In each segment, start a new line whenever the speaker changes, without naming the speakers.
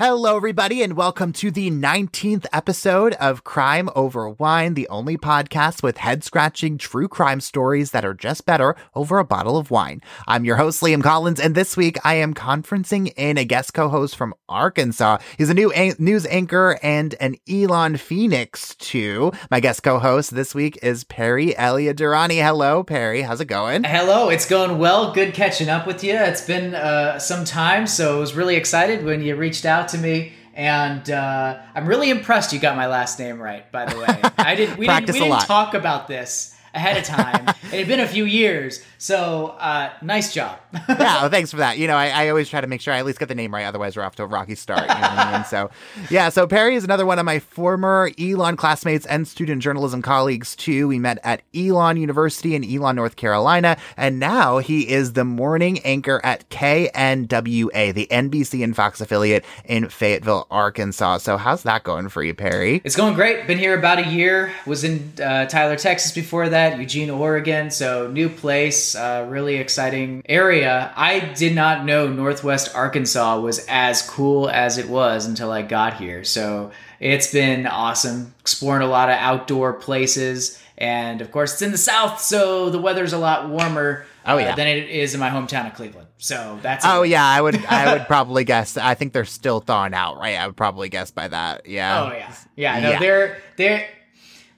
Hello, everybody, and welcome to the 19th episode of Crime Over Wine, the only podcast with head scratching true crime stories that are just better over a bottle of wine. I'm your host, Liam Collins, and this week I am conferencing in a guest co host from Arkansas. He's a new news anchor and an Elon Phoenix, too. My guest co host this week is Perry Elliott Durrani. Hello, Perry. How's it going?
Hello, it's going well. Good catching up with you. It's been uh, some time, so I was really excited when you reached out to me. And uh, I'm really impressed you got my last name right. By the way, I did. We didn't, we didn't talk about this ahead of time. it had been a few years, so uh, nice job.
yeah, well, thanks for that. You know, I, I always try to make sure I at least get the name right. Otherwise, we're off to a rocky start. You know what I mean? So, yeah. So Perry is another one of my former Elon classmates and student journalism colleagues too. We met at Elon University in Elon, North Carolina, and now he is the morning anchor at KNWA, the NBC and Fox affiliate in Fayetteville, Arkansas. So, how's that going for you, Perry?
It's going great. Been here about a year. Was in uh, Tyler, Texas before that. Eugene, Oregon. So new place, uh, really exciting area. I did not know Northwest Arkansas was as cool as it was until I got here. So it's been awesome. Exploring a lot of outdoor places, and of course it's in the South, so the weather's a lot warmer.
Oh,
uh,
yeah.
than it is in my hometown of Cleveland. So that's
Oh yeah, I would I would probably guess. I think they're still thawing out, right? I would probably guess by that. Yeah.
Oh yeah, yeah. No,
Yeah.
they're they're.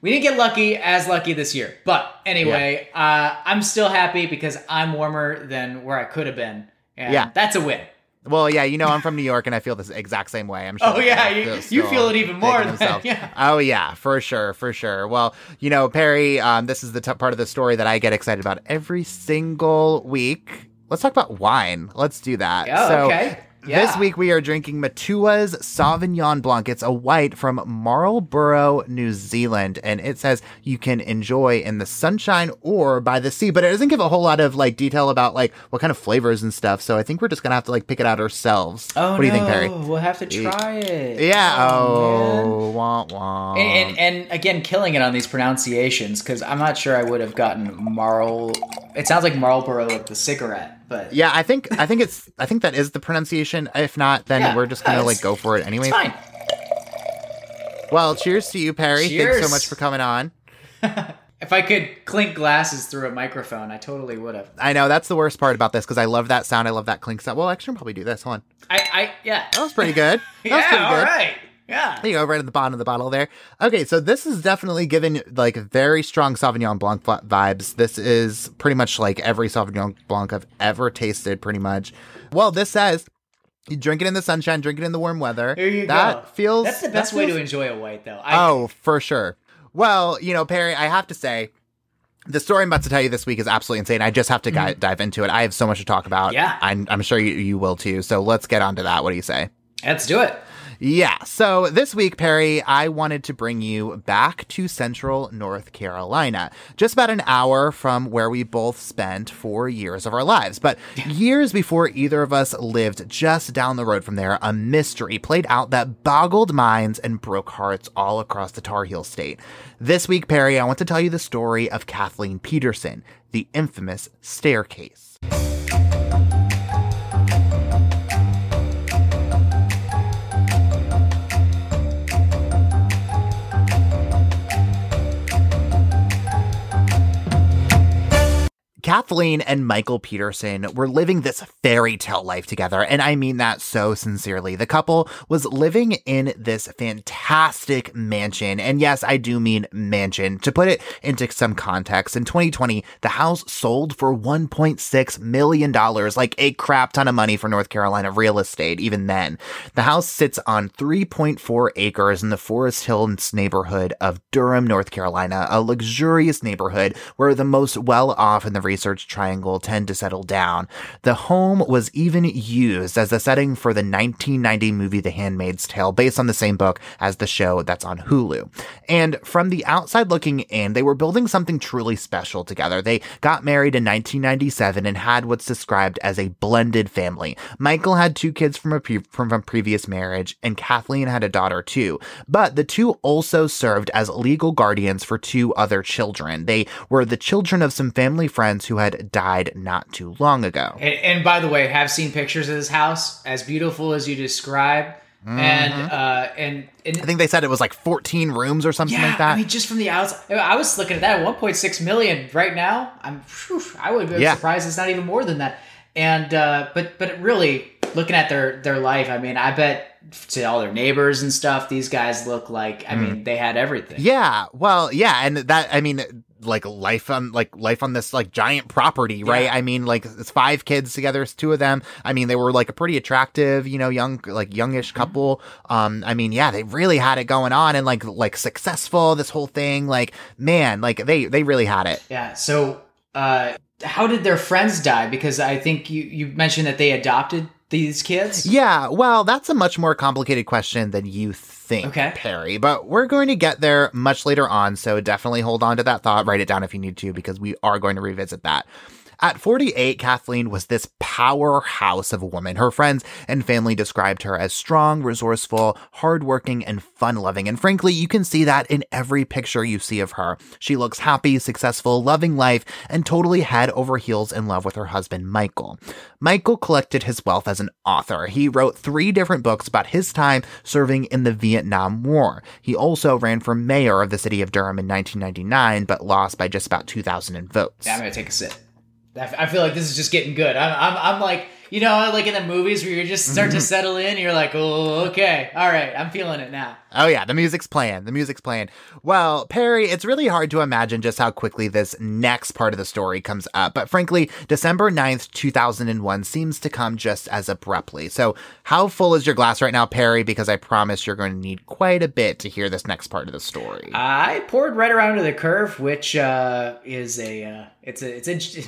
We didn't get lucky as lucky this year, but anyway, uh, I'm still happy because I'm warmer than where I could have been, and
Yeah.
that's a win.
Well, yeah, you know, I'm from New York and I feel this exact same way. I'm sure.
Oh, yeah, you- you feel it even more than- yeah.
Oh, yeah, for sure, for sure. Well, you know, Perry, um, this is the t- part of the story that I get excited about every single week. Let's talk about wine. Let's do that.
Oh,
so,
okay.
This week we are drinking Matua's Sauvignon Blanc. It's a white from Marlborough, New Zealand, and it says you can enjoy in the sunshine or by the sea, but it doesn't give a whole lot of like detail about like what kind of flavors and stuff. So I think we're just gonna have to like pick it out ourselves.
Oh
what do you
no,
think, Perry?
We'll have to try it.
Yeah.
Oh.
Oh, wah, wah.
And, and and again, killing it on these pronunciations because I'm not sure I would have gotten Marl. It sounds like Marlborough like the cigarette, but
yeah, I think I think it's I think that is the pronunciation. If not, then
Yeah,
we're just gonna like go for it anyway.
fine.
Well, cheers to you, Perry. Thanks so much for coming on.
If I could clink glasses through a microphone, I totally would have.
I know that's the worst part about this because I love that sound. I love that clink sound. Well, actually, I'll probably do this. Hold on.
I, I, yeah.
That was pretty good. That was
yeah,
pretty good.
right. Yeah.
There you go, right at the bottom of the bottle there. Okay, so this is definitely giving like very strong Sauvignon Blanc vibes. This is pretty much like every Sauvignon Blanc I've ever tasted, pretty much. Well, this says you drink it in the sunshine, drink it in the warm weather.
There you
that
go.
feels
That's the
that
best way to enjoy a white, though. I,
Oh, for sure. Well, you know, Perry, I have to say, the story I'm about to tell you this week is absolutely insane. I just have to gui- dive into it. I have so much to talk about.
Mm-hmm. Yeah.
I'm, I'm sure you, you will too. So let's get on to that. What do you say?
let's do it.
Yeah. So this week, Perry, I wanted to bring you back to central North Carolina, just about an hour from where we both spent four years of our lives. But years before either of us lived just down the road from there, a mystery played out that boggled minds and broke hearts all across the Tar Heel state. This week, Perry, I want to tell you the story of Kathleen Peterson, the infamous staircase. Kathleen and Michael Peterson were living this fairy tale life together, and I mean that so sincerely. The couple was living in this fantastic mansion, and yes, I do mean mansion. To put it into some context, in 2020, the house sold for $1.6 million, like a crap ton of money for North Carolina real estate, even then. The house sits on 3.4 acres in the Forest Hills neighborhood of Durham, North Carolina, a luxurious neighborhood where the most well off in the Research Triangle tend to settle down. The home was even used as the setting for the 1990 movie The Handmaid's Tale, based on the same book as the show that's on Hulu. And from the outside looking in, they were building something truly special together. They got married in 1997 and had what's described as a blended family. Michael had two kids from a, pre- from a previous marriage, and Kathleen had a daughter too. But the two also served as legal guardians for two other children. They were the children of some family friends who had died not too long ago.
And, and by the way, have seen pictures of this house as beautiful as you describe.
Mm-hmm.
And uh, and and
I think they said it was like 14 rooms or something
yeah,
like that.
I mean, just from the outside, I was looking at that 1.6 million right now. I'm, whew, I would be
Yeah.
surprised it's not even more than that. And uh, but but really looking at their their life, I mean, I bet to all their neighbors and stuff, these guys look like. I mean, they had everything.
Mm. Yeah, well, yeah, and that I mean, like life on like life on this like giant property, right?
Yeah.
I mean, like it's five kids together, it's two of them. I mean, they were like a pretty attractive, you know, young like youngish
Mm-hmm.
couple. Um, I mean, yeah, they really had it going on and like like successful. This whole thing, like man, like they they really had it.
Yeah. So, uh, how did their friends die? Because I think you you mentioned that they adopted these kids.
Yeah, well, that's a much more complicated question than you think,
Okay.
Perry. But we're going to get there much later on, so definitely hold on to that thought. Write it down if you need to, because we are going to revisit that. At 48, Kathleen was this powerhouse of a woman. Her friends and family described her as strong, resourceful, hardworking, and fun loving. And frankly, you can see that in every picture you see of her. She looks happy, successful, loving life, and totally head over heels in love with her husband, Michael. Michael collected his wealth as an author. He wrote three different books about his time serving in the Vietnam War. He also ran for mayor of the city of Durham in 1999, but lost by just about 2,000 votes.
Yeah, I'm gonna take a sip. I f- I feel like this is just getting good. I'm, I'm, I'm like, you know, like in the movies where you just start to settle in. You're like, oh, okay, all right, I'm feeling it now.
Oh yeah, the music's playing. The music's playing. Well, Perry, it's really hard to imagine just how quickly this next part of the story comes up. But frankly, December 9th, 2001 seems to come just as abruptly. So how full is your glass right now, Perry? Because I promise you're going to need quite a bit to hear this next part of the story.
I poured right around to the curve, which uh, is a, uh, it's a, it's a,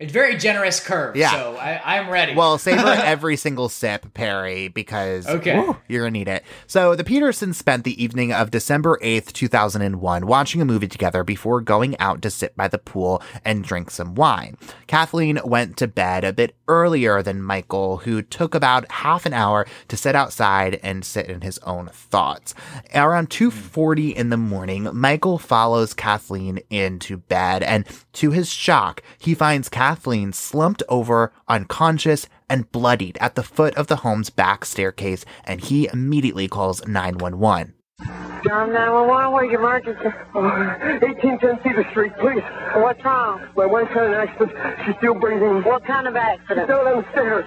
a very generous curve.
Yeah.
So I, I'm ready.
Well, savor every single sip, Perry, because
Okay.
woo, you're gonna need it. So the Petersons spent the evening of December 8th, 2001, watching a movie together before going out to sit by the pool and drink some wine. Kathleen went to bed a bit earlier than Michael, who took about half an hour to sit outside and sit in his own thoughts. Around 2:40 hmm. in the morning, Michael follows Kathleen into bed, and to his shock, he finds Kathleen slumped over, unconscious, and bloodied at the foot of the home's back staircase, and he immediately calls 911.
John 911, where's your emergency? 1810 Cedar Street, please. What's wrong? My wife had an accident. She's still breathing. What kind of accident? She's down on the stairs.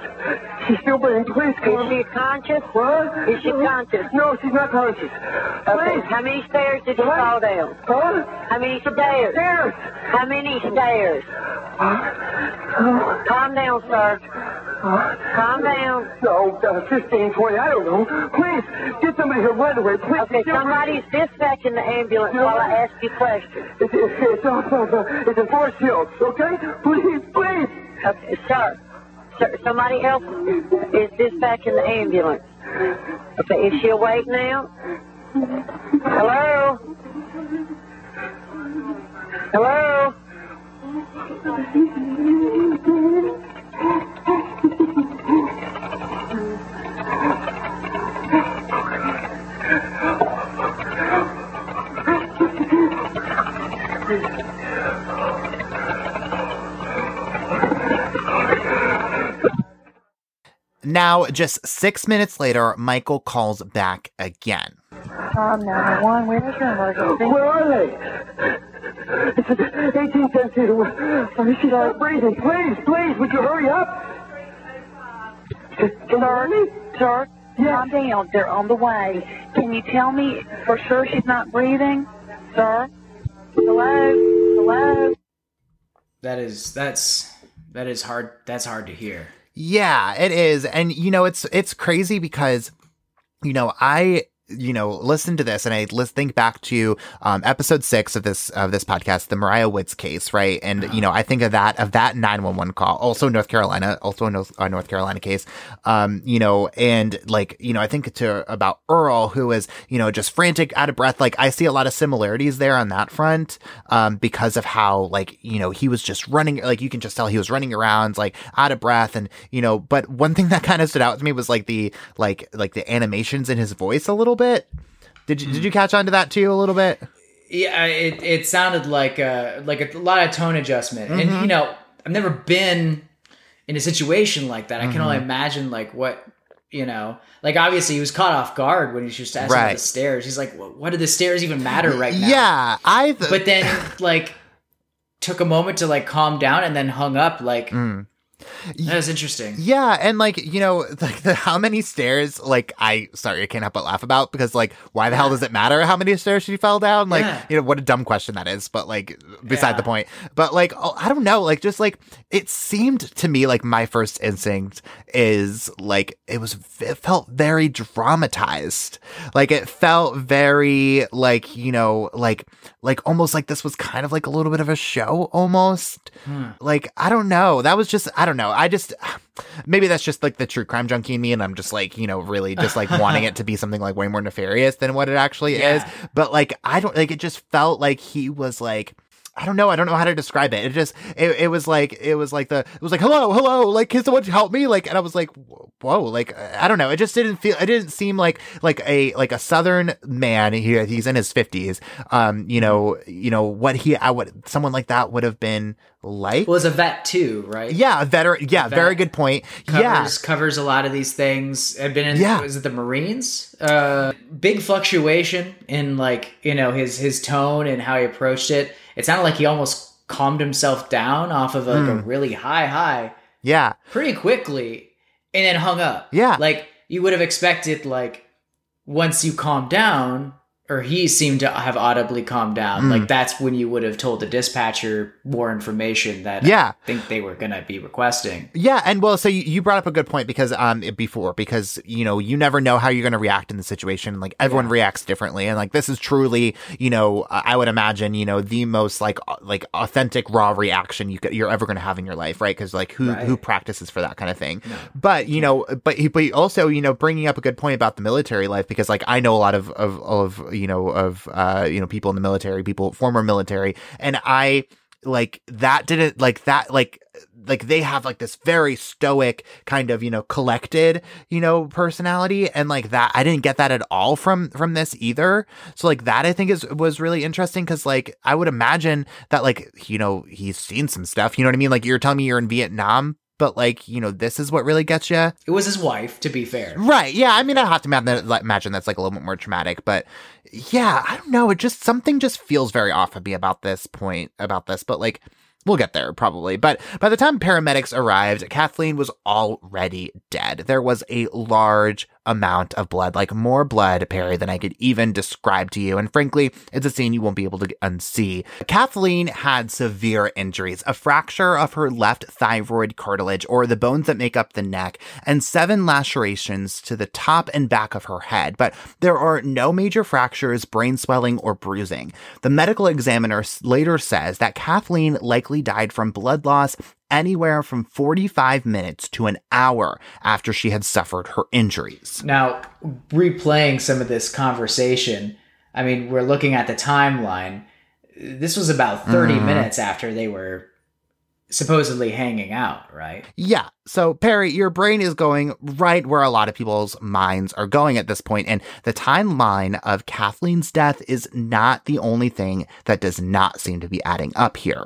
She's still breathing. Please come. Is she conscious? What? Is she conscious? No, she's not conscious. Okay. How many stairs did you fall down? Huh? How many stairs? Stairs. How many stairs? Calm down, sir. Calm down. No, uh, 15, 20, I don't know. Please, get somebody here right away, please. Okay, somebody's dispatching the ambulance while I ask you questions. It's, it's, it's, off of, it's in Forest Hills, okay? Please, please. Okay, sir. Sir, somebody else is dispatching the ambulance. Okay, is she awake now? Hello? Hello?
Now, just six minutes later, Michael calls back again.
Tom 911, where's your emergency?
Where are they? It's 1810 Cedar. She's not breathing. Please, please, would you hurry up?
Sir, sir, calm down. They're on the way. Can you tell me for sure she's not breathing? Sir? Hello? Hello?
That is that's that is hard. That's hard to hear.
Yeah, it is. And you know, it's it's crazy because you know, I you know, listen to this and I let's think back to um, episode six of this of this podcast, the Mariah Woods case, right? And uh-huh. you know, I think of that of that nine one one call, also North Carolina, also a North, uh, North Carolina case, um, you know, and like you know, I think to about Earl, who is you know just frantic, out of breath. Like I see a lot of similarities there on that front, um, because of how like you know he was just running, like you can just tell he was running around like out of breath, and you know, but one thing that kind of stood out to me was like the like like the animations in his voice a little bit. Did you did you catch on to that too a little bit?
Yeah, it, it sounded like a like a lot of tone adjustment, mm-hmm. and you know I've never been in a situation like that. I can mm-hmm. only imagine like what you know, like obviously he was caught off guard when he was just asking right. about the stairs. He's like, "What do the stairs even matter right now?"
Yeah, I. Th-
but then like took a moment to like calm down and then hung up. Like, mm. That is interesting.
Yeah, and like you know, like the how many stairs? Like I sorry, I can't help but laugh about because like why the yeah. hell does it matter how many stairs she fell down? Like yeah. you know what a dumb question that is. But like beside yeah. the point. But like oh, I don't know. Like just like it seemed to me like my first instinct is like it was it felt very dramatized. Like it felt very like you know like like almost like this was kind of like a little bit of a show almost. Hmm. Like I don't know. That was just I don't know. I just maybe that's just like the true crime junkie in me, and I'm just like you know really just like wanting it to be something like way more nefarious than what it actually yeah. is. But like I don't like it. Just felt like he was like I don't know. I don't know how to describe it. It just, it, it was like, it was like the, it was like, hello, hello, like, can someone help me? Like, and I was like, whoa, like, I don't know. It just didn't feel, it didn't seem like, like a, like a Southern man. He, he's in his fifties. Um, you know, you know, what he, I would, someone like that would have been like.
Was a vet too, right?
Yeah. A veteran. Yeah. Vet very good point.
Covers,
yeah.
Covers a lot of these things. I've been in, yeah. was it the Marines? Uh, big fluctuation in like, you know, his, his tone and how he approached it it sounded like he almost calmed himself down off of like mm. a really high high.
Yeah.
Pretty quickly and then hung up.
Yeah.
Like you would have expected like once you calm down, or he seemed to have audibly calmed down. Mm. Like that's when you would have told the dispatcher more information that
yeah.
I think they were going to be requesting.
Yeah, and well, so you, you, brought up a good point because um before because you know you never know how you're going to react in the situation. Like everyone yeah. reacts differently, and like this is truly you know I would imagine you know the most like like authentic raw reaction you could, you're ever going to have in your life, right? Because like who right. who practices for that kind of thing? No. But you know, but but also you know bringing up a good point about the military life because like I know a lot of of of you know, of, uh, you know, people in the military, people, former military. And I, like that didn't like that like like they have like this very stoic kind of you know collected you know personality. And like that i didn't get that at all from from this either. So like that i think is was really interesting because like i would imagine that like you know he's seen some stuff. You know what i mean? Like you're telling me you're in vietnam but like you know this is what really gets you
it was his wife to be fair
right yeah i mean i have to imagine that's like a little bit more traumatic but yeah i don't know it just something just feels very off of me about this point about this but like We'll get there probably. But by the time paramedics arrived, Kathleen was already dead. There was a large amount of blood, like more blood, Perry, than I could even describe to you. And frankly, it's a scene you won't be able to unsee. Kathleen had severe injuries, a fracture of her left thyroid cartilage, or the bones that make up the neck, and seven lacerations to the top and back of her head. But there are no major fractures, brain swelling, or bruising. The medical examiner later says that Kathleen likely died from blood loss anywhere from 45 minutes to an hour after she had suffered her injuries.
Now, replaying some of this conversation, I mean, we're looking at the timeline. This was about 30
Mhm.
minutes after they were supposedly hanging out, right?
Yeah. So, Perry, your brain is going right where a lot of people's minds are going at this point, And the timeline of Kathleen's death is not the only thing that does not seem to be adding up here.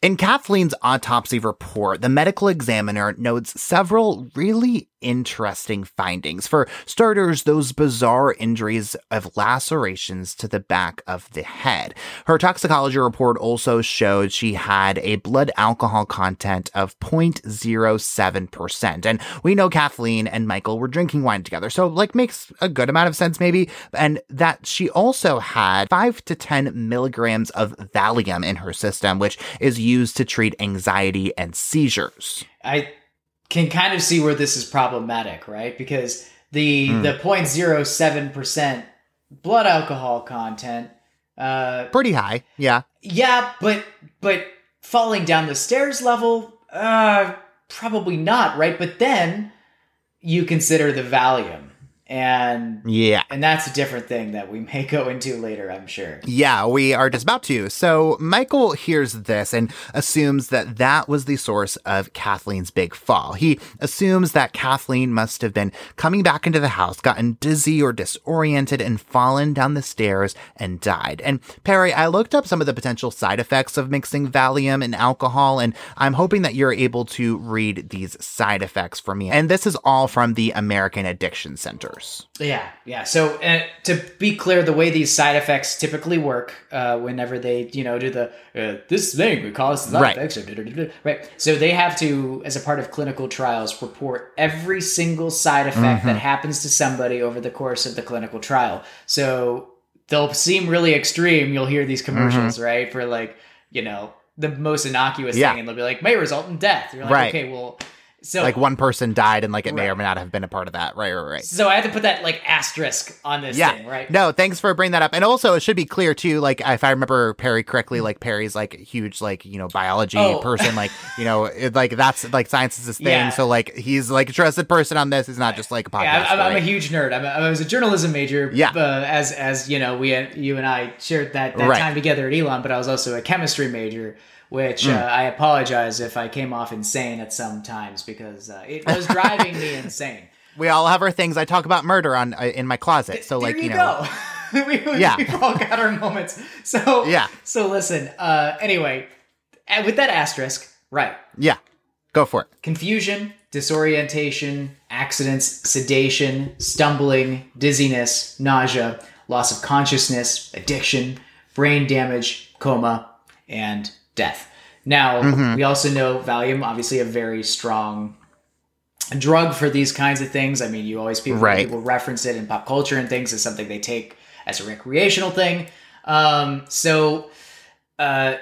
In Kathleen's autopsy report, the medical examiner notes several really interesting findings. For starters, those bizarre injuries of lacerations to the back of the head. Her toxicology report also showed she had a blood alcohol content of 0.07%. And we know Kathleen and Michael were drinking wine together, so like makes a good amount of sense maybe. And that she also had 5 to 10 milligrams of Valium in her system, which is used to treat anxiety and seizures.
I can kind of see where this is problematic, right? Because the
Mm.
the 0.07% blood alcohol content uh
Pretty high, yeah.
yeah, but but falling down the stairs level uh probably not, right? But then you consider the Valium and
Yeah.
and that's a different thing that we may go into later, I'm sure.
Yeah, we are just about to. So Michael hears this and assumes that that was the source of Kathleen's big fall. He assumes that Kathleen must have been coming back into the house, gotten dizzy or disoriented, and fallen down the stairs and died. And Perry, I looked up some of the potential side effects of mixing Valium and alcohol, and I'm hoping that you're able to read these side effects for me. And this is all from the American Addiction Centers.
Yeah, yeah. So uh, to be clear, the way these side effects typically work, uh, whenever they, you know, do the uh, this thing would cause side
Right.
effects, right? So they have to, as a part of clinical trials, report every single side effect that
Mhm.
happens to somebody over the course of the clinical trial. So they'll seem really extreme. You'll hear these commercials, right, for like, you know, the most innocuous
Yeah.
thing, and they'll be like, may result in death. You're like,
Right.
okay, well, so
like one person died, and like it may or may not have been a part of that. Right, right, right.
so I had to put that like asterisk on this
yeah.
thing, right?
No, thanks for bringing that up. And also, it should be clear too. Like, if I remember Perry correctly, like Perry's like a huge like you know biology
Oh.
person. Like you know, it, like that's like science is his thing.
Yeah.
So like he's like a trusted person on this. He's not just like a podcast.
Yeah, I'm, I'm a huge nerd. I'm a, I was a journalism major.
Yeah.
Uh, as as you know, we you and I shared that, that
Right.
time together at Elon, but I was also a chemistry major, which
Mm.
uh, I apologize if I came off insane at some times because uh, it was driving me insane.
We all have our things. I talk about murder on uh, in my closet. So like you
you,
know,
we,
Yeah.
we've all got our moments. So
Yeah.
So listen. Uh, anyway, with that asterisk, right?
yeah, go for it.
confusion, disorientation, accidents, sedation, stumbling, dizziness, nausea, loss of consciousness, addiction, brain damage, coma, and death. Now,
Mhm.
we also know Valium, obviously a very strong drug for these kinds of things. I mean, you always people,
Right.
people reference it in pop culture and things as something they take as a recreational thing. Um, so, uh,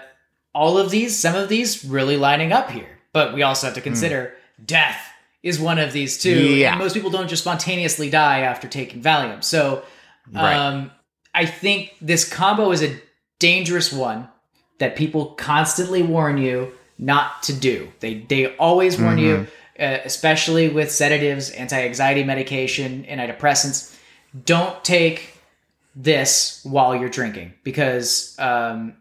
all of these, some of these really lining up here. But we also have to consider death is one of these too.
Yeah.
Most people don't just spontaneously die after taking Valium. So
Right.
um, I think this combo is a dangerous one that people constantly warn you not to do. They they always warn you, uh, especially with sedatives, anti-anxiety medication, antidepressants. Don't take this while you're drinking because um,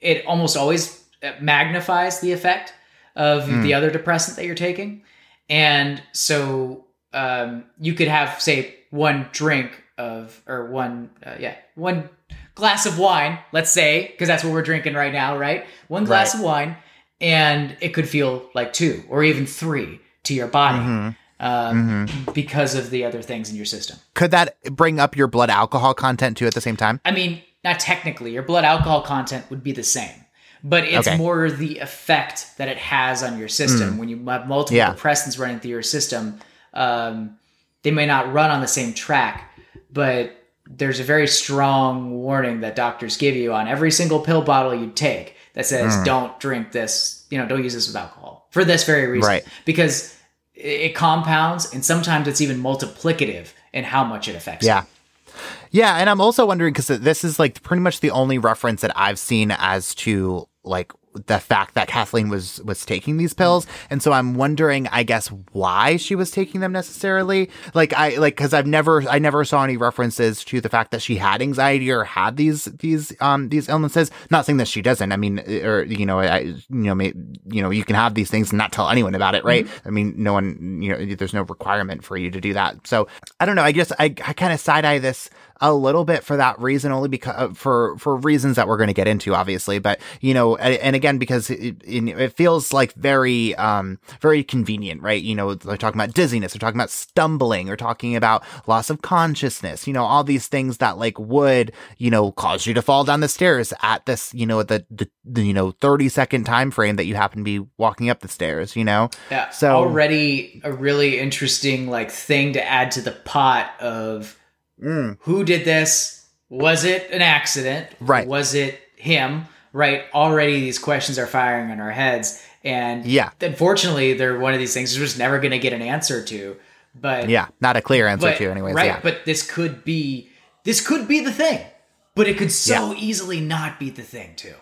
it almost always magnifies the effect of
Hmm.
the other depressant that you're taking. And so um, you could have, say, one drink of, or one, uh, yeah, one glass of wine, let's say, because that's what we're drinking right now, right? One glass
Right.
of wine, and it could feel like two or even three to your body
Mhm.
um, because of the other things in your system.
Could that bring up your blood alcohol content too at the same time?
I mean, not technically, your blood alcohol content would be the same, but it's
Okay.
more the effect that it has on your system
Mm.
when you have multiple
Yeah.
depressants running through your system. Um, they may not run on the same track, but there's a very strong warning that doctors give you on every single pill bottle you take that says
Mm.
don't drink this, you know, don't use this with alcohol for this very reason.
Right.
Because it it compounds and sometimes it's even multiplicative in how much it affects.
Yeah. Yeah, and I'm also wondering because this is like pretty much the only reference that I've seen as to like the fact that Kathleen was was taking these pills, and so I'm wondering, I guess, why she was taking them necessarily. Like I like because I've never I never saw any references to the fact that she had anxiety or had these these um these illnesses. Not saying that she doesn't. I mean, or you know, I you know, may, you know, you can have these things and not tell anyone about it, right? I mean, no one, you know, there's no requirement for you to do that. So I don't know. I guess I I kind of side eye this a little bit for that reason, only because for for reasons that we're going to get into, obviously. But you know, and, and again, because it, it, feels like very um very convenient, right? You know, they're talking about dizziness, they're talking about stumbling, or talking about loss of consciousness. You know, all these things that like would you know cause you to fall down the stairs at this you know the the, the you know thirty second time frame that you happen to be walking up the stairs. You know,
Yeah.
So-
already a really interesting like thing to add to the pot of
Mm.
who did this? Was it an accident?
Right.
Was it him? Right. Already these questions are firing in our heads. And
Yeah.
unfortunately, they're one of these things we're just never going to get an answer to. But
yeah, not a clear answer
but-
to, anyways.
Right.
Yeah.
But this could be this could be the thing. But it could so easily not be the thing too.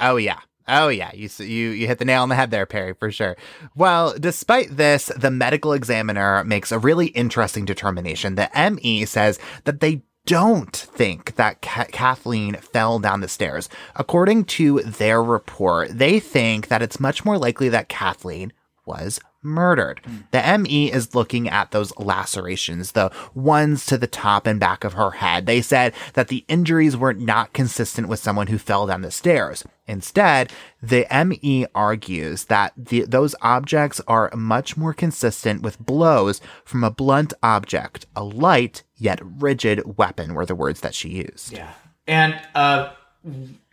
Oh yeah. Oh yeah, you you you hit the nail on the head there, Perry, for sure. Well, despite this, the medical examiner makes a really interesting determination. The ME says that they don't think that Ka- Kathleen fell down the stairs. According to their report, they think that it's much more likely that Kathleen was murdered. The ME is looking at those lacerations, the ones to the top and back of her head. They said that the injuries were not consistent with someone who fell down the stairs. Instead, the ME argues that the, those objects are much more consistent with blows from a blunt object, a light yet rigid weapon were the words that she used.
Yeah. And uh,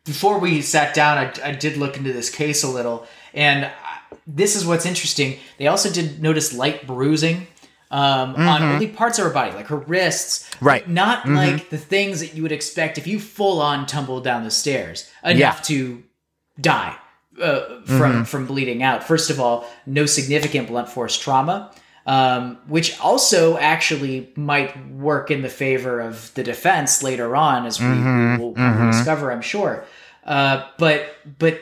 before we sat down, I, I did look into this case a little, and I, this is what's interesting. They also did notice light bruising um, on
Mhm.
only parts of her body, like her wrists,
Right.
Not
Mhm.
like the things that you would expect if you full on tumbled down the stairs enough
Yeah.
to die uh, from
Mhm.
from bleeding out. First of all, no significant blunt force trauma. Um, which also actually might work in the favor of the defense later on, as we,
Mhm,
we will
mhm.
discover, I'm sure. Uh, but but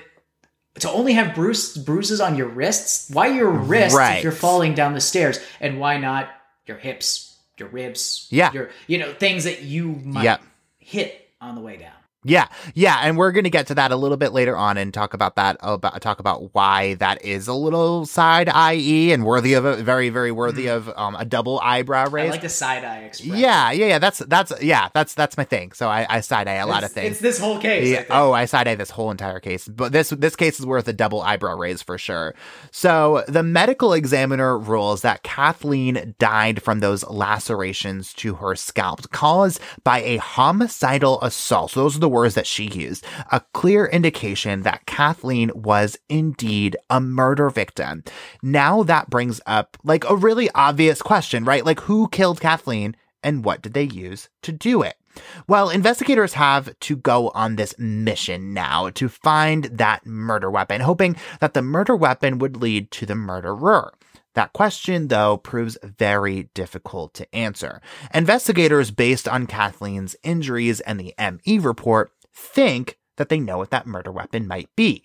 to only have bruise, bruises on your wrists, why your wrists
Right.
if you're falling down the stairs, and why not your hips, your ribs,
Yeah.
your you know things that you might
Yep.
hit on the way down.
Yeah, yeah, and we're going to get to that a little bit later on and talk about that about talk about why that is a little side IE and worthy of a very very worthy of um, a double eyebrow
Mm-hmm. I
raise.
like the side eye expression.
yeah, yeah, yeah. That's that's yeah, that's that's my thing. So I, I side eye a lot of things.
It's this whole case. I
Yeah,
think.
oh, I side eye this whole entire case, but this this case is worth a double eyebrow raise for sure. So the medical examiner rules that Kathleen died from those lacerations to her scalp caused by a homicidal assault. So those are the words that she used. A clear indication that Kathleen was indeed a murder victim. Now that brings up like a really obvious question, right? Like who killed Kathleen and what did they use to do it? Well, investigators have to go on this mission now to find that murder weapon, hoping that the murder weapon would lead to the murderer. That question, though, proves very difficult to answer. Investigators, based on Kathleen's injuries and the ME report, think that they know what that murder weapon might be.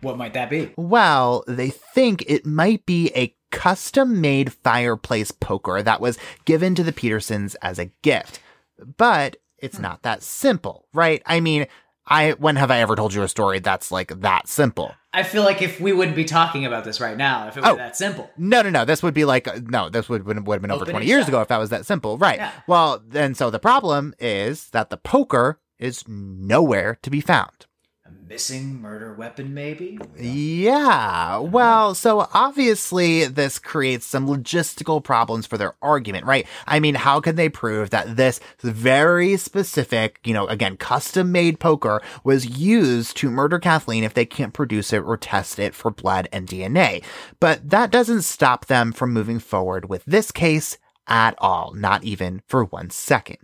What might that be?
Well, they think it might be a custom made fireplace poker that was given to the Petersons as a gift. But it's hmm. not that simple, right? I mean, I when have I ever told you a story that's like that simple?
I feel like if we wouldn't be talking about this right now, if it were
Oh.
that simple.
No, no, no. This would be like uh, no. This would would, would have been over
Open
twenty years
shut.
ago if that was that simple, right?
Yeah.
Well, then so the problem is that the poker is nowhere to be found.
Missing murder weapon, maybe?
Yeah. Uh-huh. Well, so obviously this creates some logistical problems for their argument, right? I mean, how can they prove that this very specific, you know, again, custom made poker was used to murder Kathleen if they can't produce it or test it for blood and DNA? But that doesn't stop them from moving forward with this case at all, not even for one second.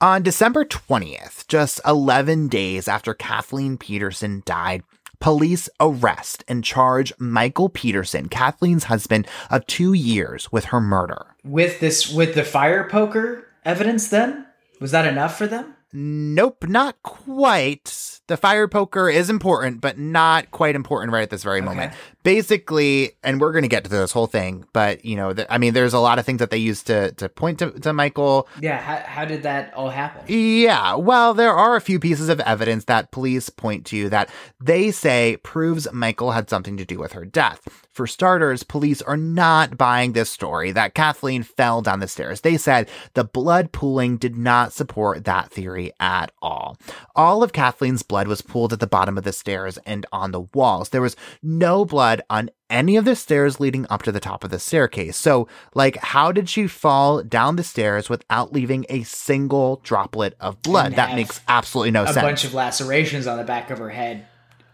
On December 20th, just 11 days after Kathleen Peterson died, police arrest and charge Michael Peterson, Kathleen's husband, of two years with her murder.
With this, with the fire poker evidence, then was that enough for them?
Nope, not quite. The fire poker is important, but not quite important right at this very okay. moment. Basically, and we're going to get to this whole thing, but you know, I mean, there's a lot of things that they use to to point to, to Michael.
Yeah, how, how did that all happen?
Yeah, well, there are a few pieces of evidence that police point to that they say proves Michael had something to do with her death. For starters, police are not buying this story that Kathleen fell down the stairs. They said the blood pooling did not support that theory at all. All of Kathleen's blood was pooled at the bottom of the stairs and on the walls. There was no blood on any of the stairs leading up to the top of the staircase. So, like, how did she fall down the stairs without leaving a single droplet of blood? That makes absolutely no
a
sense.
A bunch of lacerations on the back of her head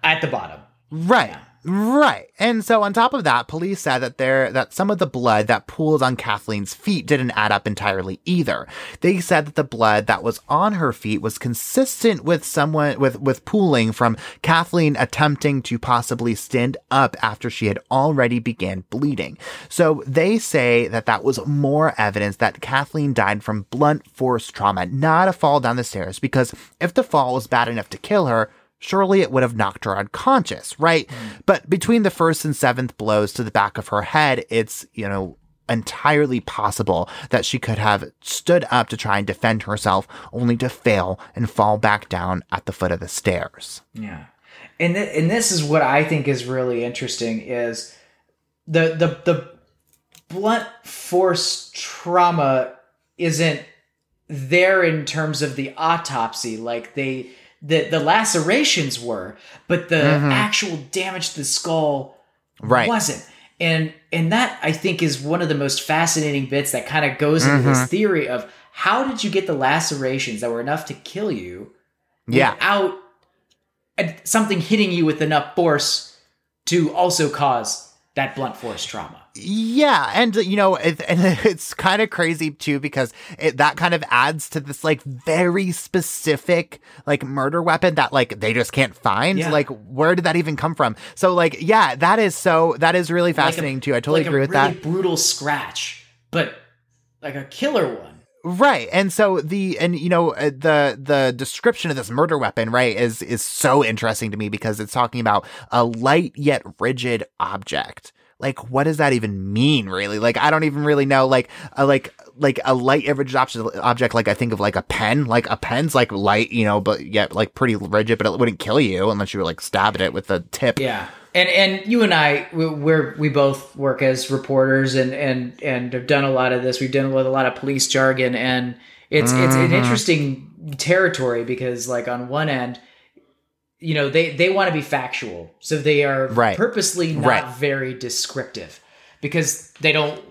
at the bottom.
Right. Yeah. Right. And so on top of that, police said that there that some of the blood that pooled on Kathleen's feet didn't add up entirely either. They said that the blood that was on her feet was consistent with someone with with pooling from Kathleen attempting to possibly stand up after she had already began bleeding. So they say that that was more evidence that Kathleen died from blunt force trauma, not a fall down the stairs because if the fall was bad enough to kill her, surely it would have knocked her unconscious, right? Mm. But between the first and seventh blows to the back of her head, it's, you know, entirely possible that she could have stood up to try and defend herself only to fail and fall back down at the foot of the stairs.
Yeah. And th- and this is what I think is really interesting is the the the blunt force trauma isn't there in terms of the autopsy like they the the lacerations were, but the mm-hmm. actual damage to the skull right. wasn't. And and that I think is one of the most fascinating bits that kind of goes into mm-hmm. this theory of how did you get the lacerations that were enough to kill you
yeah.
without something hitting you with enough force to also cause that blunt force trauma.
Yeah, and you know, it, and it's kind of crazy too because it, that kind of adds to this like very specific like murder weapon that like they just can't find. Yeah. Like, where did that even come from? So, like, yeah, that is so that is really fascinating
like a,
too. I totally
like
agree with
really
that.
Brutal scratch, but like a killer one.
Right. And so the and you know uh, the the description of this murder weapon, right, is is so interesting to me because it's talking about a light yet rigid object like what does that even mean really like i don't even really know like a, like like a light average object, object like i think of like a pen like a pen's like light you know but yet like pretty rigid but it wouldn't kill you unless you were like stabbing it with the tip
yeah and and you and I we're we both work as reporters and and and have done a lot of this. We've done with a lot of police jargon, and it's mm-hmm. it's an mm-hmm. interesting territory because like on one end, you know they they want to be factual so they are
right.
purposely not right. very descriptive because they don't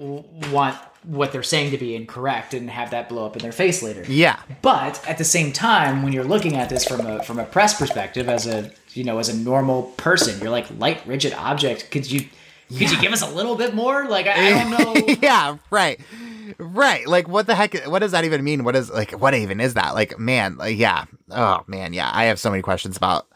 want what they're saying to be incorrect and have that blow up in their face later
yeah
but at the same time when you're looking at this from a from a press perspective as a you know as a normal person you're like light rigid object could you could yeah. you give us a little bit more like i, I don't know
yeah right right like what the heck what does that even mean? What is like what even is that? Like man like yeah. Oh man yeah i have so many questions about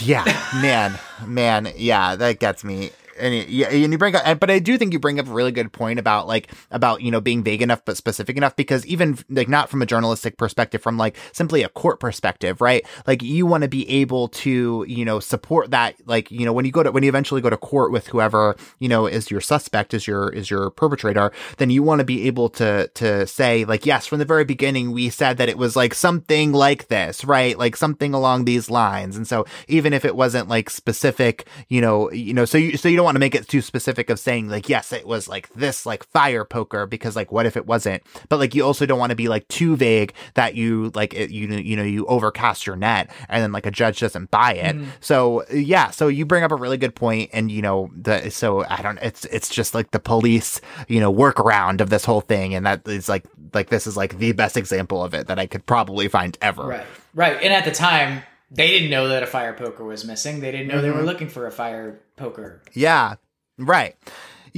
yeah man man yeah that gets me and you, and you bring up, but I do think you bring up a really good point about like about you know being vague enough but specific enough because even like not from a journalistic perspective, from like simply a court perspective, right? Like you want to be able to you know support that, like you know when you go to when you eventually go to court with whoever you know is your suspect, is your is your perpetrator, then you want to be able to to say like yes, from the very beginning we said that it was like something like this, right? Like something along these lines, and so even if it wasn't like specific, you know, you know, so you so you don't want to make it too specific of saying like yes it was like this like fire poker because like what if it wasn't but like you also don't want to be like too vague that you like it, you you know you overcast your net and then like a judge doesn't buy it
Mhm.
so yeah so you bring up a really good point and you know the so i don't it's it's just like the police you know workaround of this whole thing and that is like like this is like the best example of it that i could probably find ever
Right. Right. And at the time, they didn't know that a fire poker was missing. They didn't know they were
Mhm.
looking for a fire poker.
Yeah, right.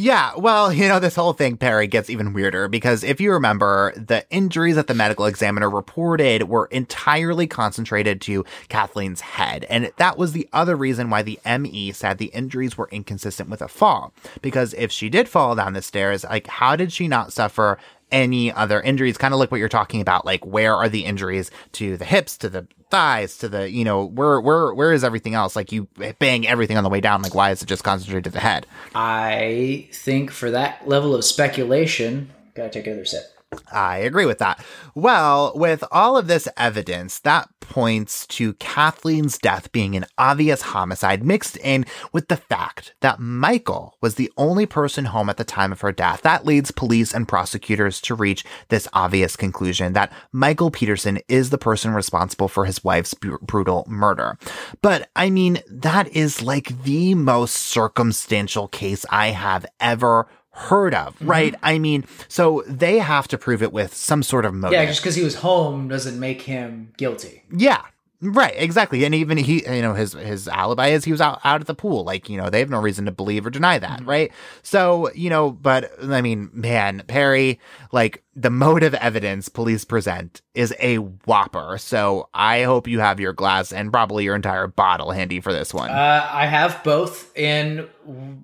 Yeah, well, you know, this whole thing, Perry, gets even weirder because if you remember, the injuries that the medical examiner reported were entirely concentrated to Kathleen's head. And that was the other reason why the ME said the injuries were inconsistent with a fall. Because if she did fall down the stairs, like, how did she not suffer any other injuries? Kind of like what you're talking about. Like, where are the injuries to the hips, to the thighs, to the, you know, where, where, where is everything else? Like, you bang everything on the way down. Like, why is it just concentrated to the head?
I think for that level of speculation, gotta take another sip.
I agree with that. Well, with all of this evidence, that points to Kathleen's death being an obvious homicide mixed in with the fact that Michael was the only person home at the time of her death. That leads police and prosecutors to reach this obvious conclusion that Michael Peterson is the person responsible for his wife's bu- brutal murder. But I mean, that is like the most circumstantial case I have ever heard of, right? I mean, so they have to prove it with some sort of motive.
Yeah, just because he was home doesn't make him guilty.
Yeah. Right, exactly. And even he, you know, his his alibi is he was out, out at the pool. Like, you know, they have no reason to believe or deny that, right? So, you know, but I mean, man, Perry, like the motive evidence police present is a whopper. So I hope you have your glass and probably your entire bottle handy for this one.
Uh, I have both in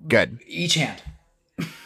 Good.
each hand.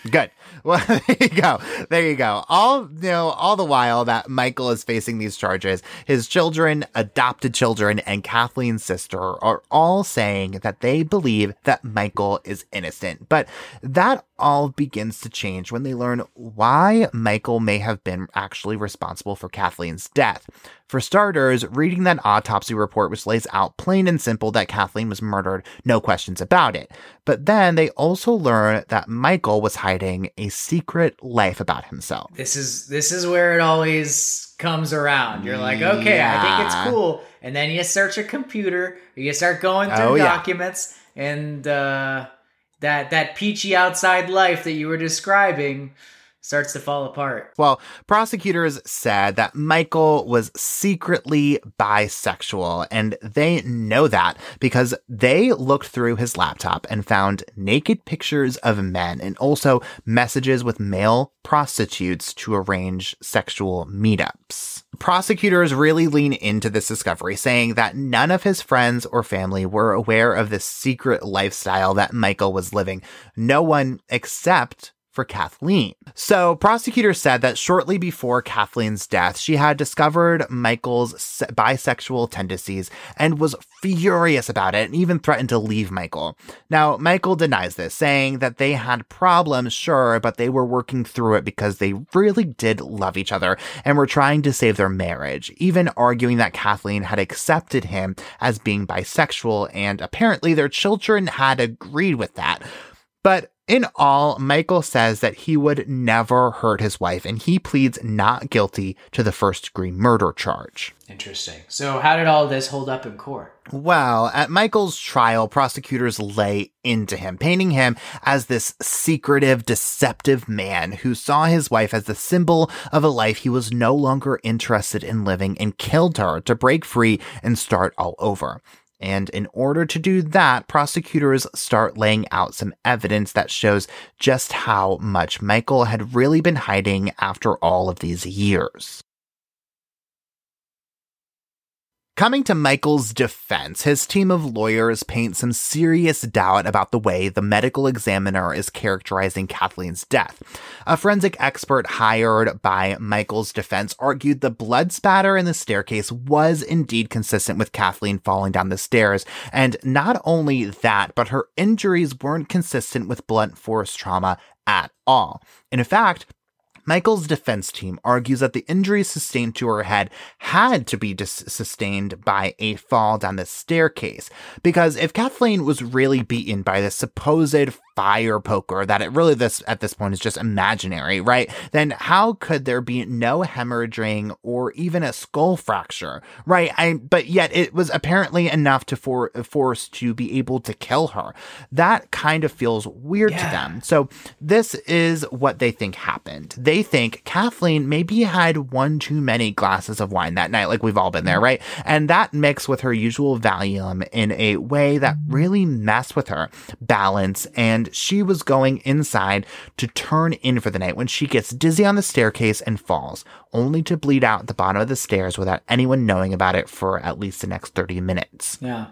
Good. Well, there you go. There you go. All you know, all the while that Michael is facing these charges, his children, adopted children, and Kathleen's sister are all saying that they believe that Michael is innocent. But that all begins to change when they learn why Michael may have been actually responsible for Kathleen's death. For starters, reading that autopsy report, which lays out plain and simple that Kathleen was murdered, no questions about it. But then they also learn that Michael was hiding a secret life about himself.
This is this is where it always comes around. You're like, okay, I think it's cool, and then you search a computer, you start going through
Oh, yeah.
documents, and uh, that that peachy outside life that you were describing starts to fall apart.
Well, prosecutors said that Michael was secretly bisexual, and they know that because they looked through his laptop and found naked pictures of men and also messages with male prostitutes to arrange sexual meetups. Prosecutors really lean into this discovery, saying that none of his friends or family were aware of this secret lifestyle that Michael was living. No one except for Kathleen. So, prosecutors said that shortly before Kathleen's death, she had discovered Michael's bisexual tendencies and was furious about it and even threatened to leave Michael. Now, Michael denies this, saying that they had problems, sure, but they were working through it because they really did love each other and were trying to save their marriage, even arguing that Kathleen had accepted him as being bisexual and apparently their children had agreed with that. But in all, Michael says that he would never hurt his wife and he pleads not guilty to the first degree murder charge.
Interesting. So, how did all this hold up in court?
Well, at Michael's trial, prosecutors lay into him, painting him as this secretive, deceptive man who saw his wife as the symbol of a life he was no longer interested in living and killed her to break free and start all over. And in order to do that, prosecutors start laying out some evidence that shows just how much Michael had really been hiding after all of these years. Coming to Michael's defense, his team of lawyers paint some serious doubt about the way the medical examiner is characterizing Kathleen's death. A forensic expert hired by Michael's defense argued the blood spatter in the staircase was indeed consistent with Kathleen falling down the stairs, and not only that, but her injuries weren't consistent with blunt force trauma at all. In fact, Michael's defense team argues that the injuries sustained to her head had to be dis- sustained by a fall down the staircase. Because if Kathleen was really beaten by the supposed fire poker that it really this at this point is just imaginary, right? Then how could there be no hemorrhaging or even a skull fracture, right? I but yet it was apparently enough to for force to be able to kill her. That kind of feels weird yeah. to them. So this is what they think happened. They think Kathleen maybe had one too many glasses of wine that night, like we've all been there, mm-hmm. right? And that mixed with her usual Valium in a way that mm-hmm. really messed with her balance. And she was going inside to turn in for the night when she gets dizzy on the staircase and falls, only to bleed out at the bottom of the stairs without anyone knowing about it for at least the next 30 minutes.
Yeah.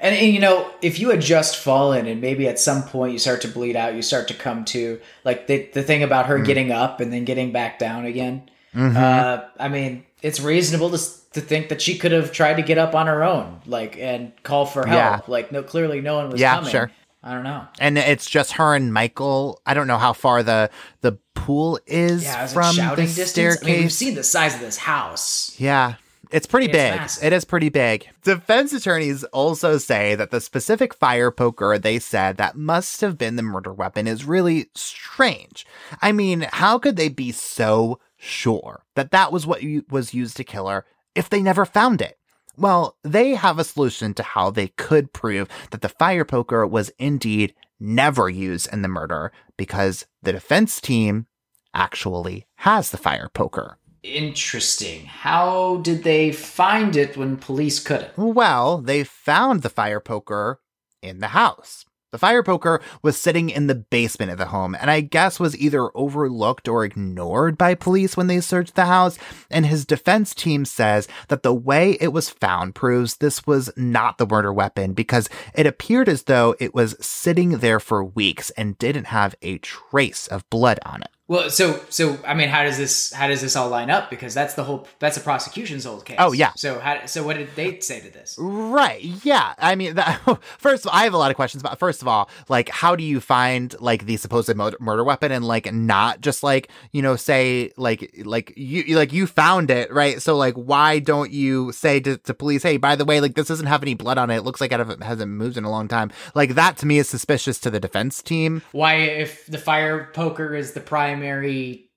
And, and, you know, if you had just fallen and maybe at some point you start to bleed out, you start to come to like the the thing about her mm getting up and then getting back down again. Mm-hmm. Uh, I mean, it's reasonable to to think that she could have tried to get up on her own, like and call for help. Yeah. Like, no, clearly no one was yeah, coming. Sure. I don't know.
And it's just her and Michael. I don't know how far the the pool is yeah, from the distance? staircase. I mean,
we've seen the size of this house.
Yeah, it's pretty it's big. Massive. It is pretty big. Defense attorneys also say that the specific fire poker they said that must have been the murder weapon is really strange. I mean, how could they be so sure that that was what was used to kill her if they never found it? Well, they have a solution to how they could prove that the fire poker was indeed never used in the murder because the defense team actually has the fire poker.
Interesting. How did they find it when police couldn't?
Well, they found the fire poker in the house. The fire poker was sitting in the basement of the home, and I guess was either overlooked or ignored by police when they searched the house. And his defense team says that the way it was found proves this was not the murder weapon because it appeared as though it was sitting there for weeks and didn't have a trace of blood on it.
Well, so so I mean, how does this how does this all line up? Because that's the whole that's the prosecution's old case.
Oh yeah.
So how so what did they say to this?
Right. Yeah. I mean, that, first of all, I have a lot of questions about. First of all, like how do you find like the supposed murder weapon and like not just like you know say like like you like you found it right? So like why don't you say to, to police, hey, by the way, like this doesn't have any blood on it. It looks like it hasn't moved in a long time. Like that to me is suspicious to the defense team.
Why if the fire poker is the prime primary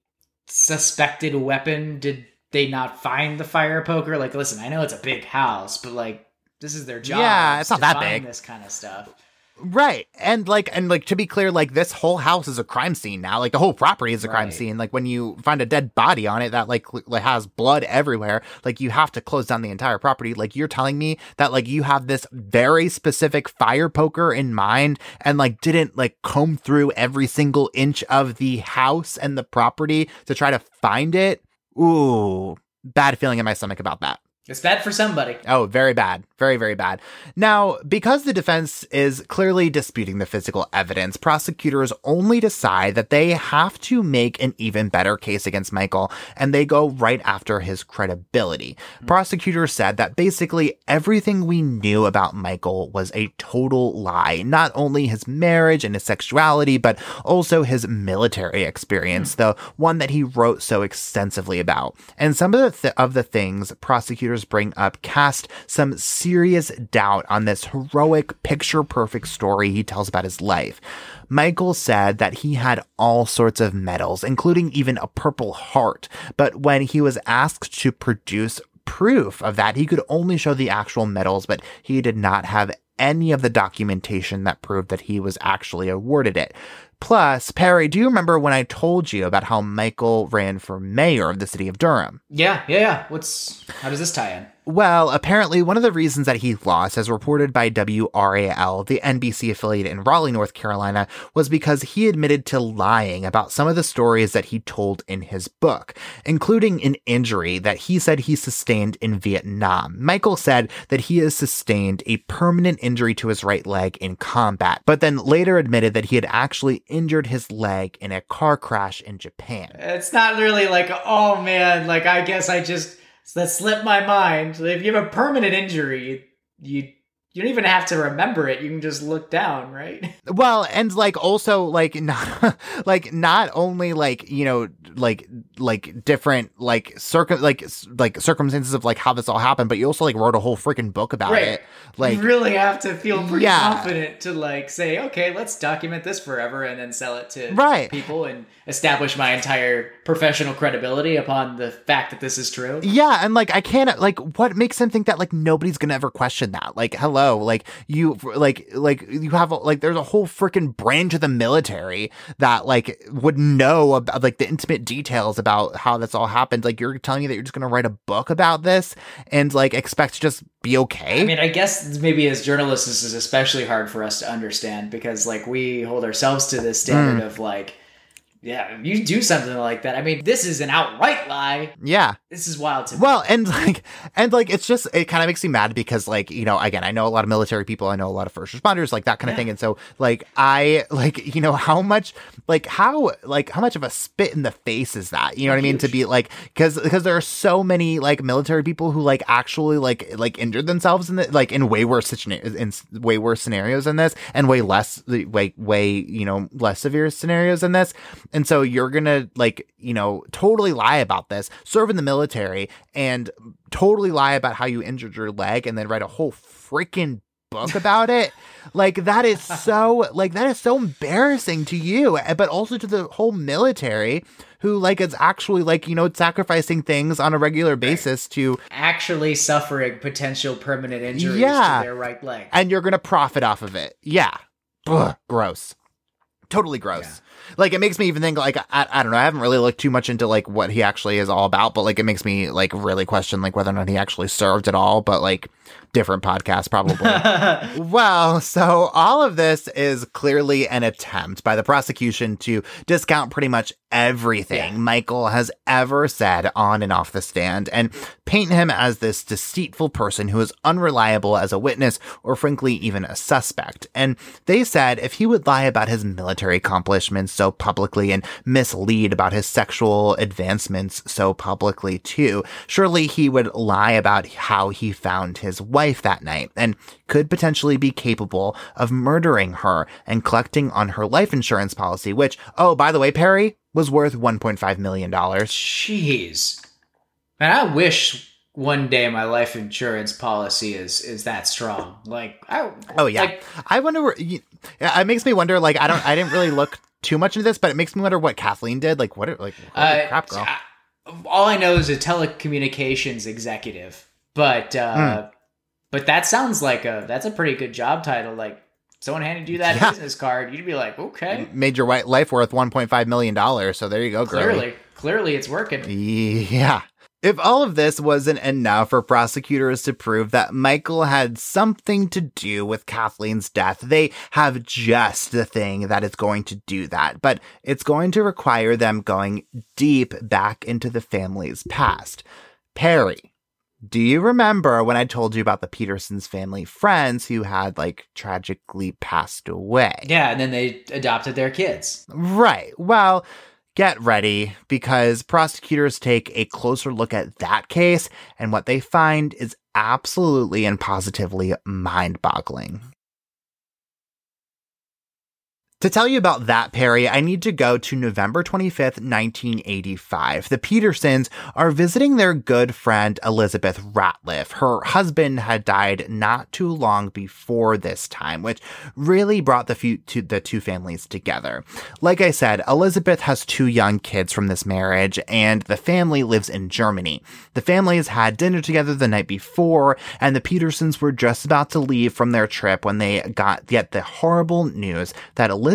suspected weapon did they not find the fire poker? Like, listen, I know it's a big house, but like, this is their job.
Yeah, it's not that big.
This kind of stuff.
Right. And like and like to be clear, like this whole house is a crime scene now. Like the whole property is a crime right. scene. Like when you find a dead body on it that like has blood everywhere, like you have to close down the entire property. Like you're telling me that like you have this very specific fire poker in mind and like didn't like comb through every single inch of the house and the property to try to find it. Ooh, bad feeling in my stomach about that.
It's bad for somebody.
Oh, very bad. Very, very bad. Now, because the defense is clearly disputing the physical evidence, prosecutors only decide that they have to make an even better case against Michael, and they go right after his credibility. Mm-hmm. Prosecutors said that basically everything we knew about Michael was a total lie. Not only his marriage and his sexuality, but also his military experience, mm-hmm. the one that he wrote so extensively about. And some of the, th- of the things prosecutors bring up cast some serious doubt on this heroic, picture perfect story he tells about his life. Michael said that he had all sorts of medals, including even a Purple Heart, but when he was asked to produce proof of that, he could only show the actual medals, but he did not have any of the documentation that proved that he was actually awarded it. Plus, Perry, do you remember when I told you about how Michael ran for mayor of the city of Durham?
Yeah, yeah, yeah. What's how does this tie in?
Well, apparently, one of the reasons that he lost, as reported by WRAL, the NBC affiliate in Raleigh, North Carolina, was because he admitted to lying about some of the stories that he told in his book, including an injury that he said he sustained in Vietnam. Michael said that he has sustained a permanent injury to his right leg in combat, but then later admitted that he had actually injured his leg in a car crash in Japan.
It's not really like, oh man, like I guess I just that slipped my mind. If you have a permanent injury, you you don't even have to remember it. You can just look down, right?
Well, and like also like not like not only like you know like like different like circum like like circumstances of like how this all happened, but you also like wrote a whole freaking book about
right.
it. Like
you really have to feel pretty
Yeah.
confident to like say, okay, let's document this forever and then sell it to
Right.
people and establish my entire professional credibility upon the fact that this is true.
Yeah, and like I can't like what makes him think that like nobody's gonna ever question that? Like, hello, like you like like you have like there's a whole freaking branch of the military that like would know about like the intimate details about how this all happened. Like you're telling me that you're just gonna write a book about this and like expect to just be okay.
I mean, I guess maybe as journalists, this is especially hard for us to understand because, like, we hold ourselves to this standard
Mm.
of like, yeah, you do something like that. I mean, this is an outright lie.
yeah.
This is wild to me.
Well, and like, and like, it's just, it kind of makes me mad because, like, you know, again, I know a lot of military people, I know a lot of first responders, like that kind of thing. And so, like, I, like, you know, how much, like, how, like, how much of a spit in the face is that? You know what I mean? To be like, because, because there are so many, like, military people who, like, actually, like, like, injured themselves in the, like, in way worse situations, in way worse scenarios than this, and way less, way, way, you know, less severe scenarios than this. And so you're gonna, like, you know, totally lie about this, serve in the military, and totally lie about how you injured your leg, and then write a whole freaking book about it. Like that is so like that is so embarrassing to you, eh, but also to the whole military who like is actually like, you know, sacrificing things on a regular basis to
Actually suffering potential permanent injuries
Yeah.
to their right leg.
and you're gonna profit off of it. Yeah. Ugh, gross. Totally gross. Like it makes me even think like I, I don't know, I haven't really looked too much into like what he actually is all about, but like it makes me like really question like whether or not he actually served at all, but like different podcast probably. well, so all of this is clearly an attempt by the prosecution to discount pretty much everything Michael has ever said on and off the stand and paint him as this deceitful person who is unreliable as a witness or frankly even a suspect. And they said if he would lie about his military accomplishments so publicly and mislead about his sexual advancements so publicly too, surely he would lie about how he found his wife that night and could potentially be capable of murdering her and collecting on her life insurance policy, which, oh, by the way, Perry, was worth $1.5 million.
Jeez. Man, I wish one day my life insurance policy is is that strong. Like, I,
Oh yeah,
like,
I wonder. Where, it makes me wonder. Like, I don't. I didn't really look too much into this, but it makes me wonder what Kathleen did. Like, what? Like,
Uh,
crap, girl.
I- all I know is a telecommunications executive, but uh,
Hmm.
But that sounds like a that's a pretty good job title. Like someone handed you that
Yeah.
business card, you'd be like, okay,
Made your wi- life worth 1.5 million dollars. So there you go, girl.
clearly, clearly it's working.
Yeah. If all of this wasn't enough for prosecutors to prove that Michael had something to do with Kathleen's death, they have just the thing that is going to do that. But it's going to require them going deep back into the family's past. Perry, do you remember when I told you about the Petersons family friends who had like tragically passed away?
Yeah, and then they adopted their kids.
Right. Well, get ready because prosecutors take a closer look at that case, and what they find is absolutely and positively mind boggling. To tell you about that, Perry, I need to go to November 25th, 1985. The Petersons are visiting their good friend Elizabeth Ratliff. Her husband had died not too long before this time, which really brought the, few, to, the two families together. Like I said, Elizabeth has two young kids from this marriage, and the family lives in Germany. The families had dinner together the night before, and the Petersons were just about to leave from their trip when they got yet the horrible news that Elizabeth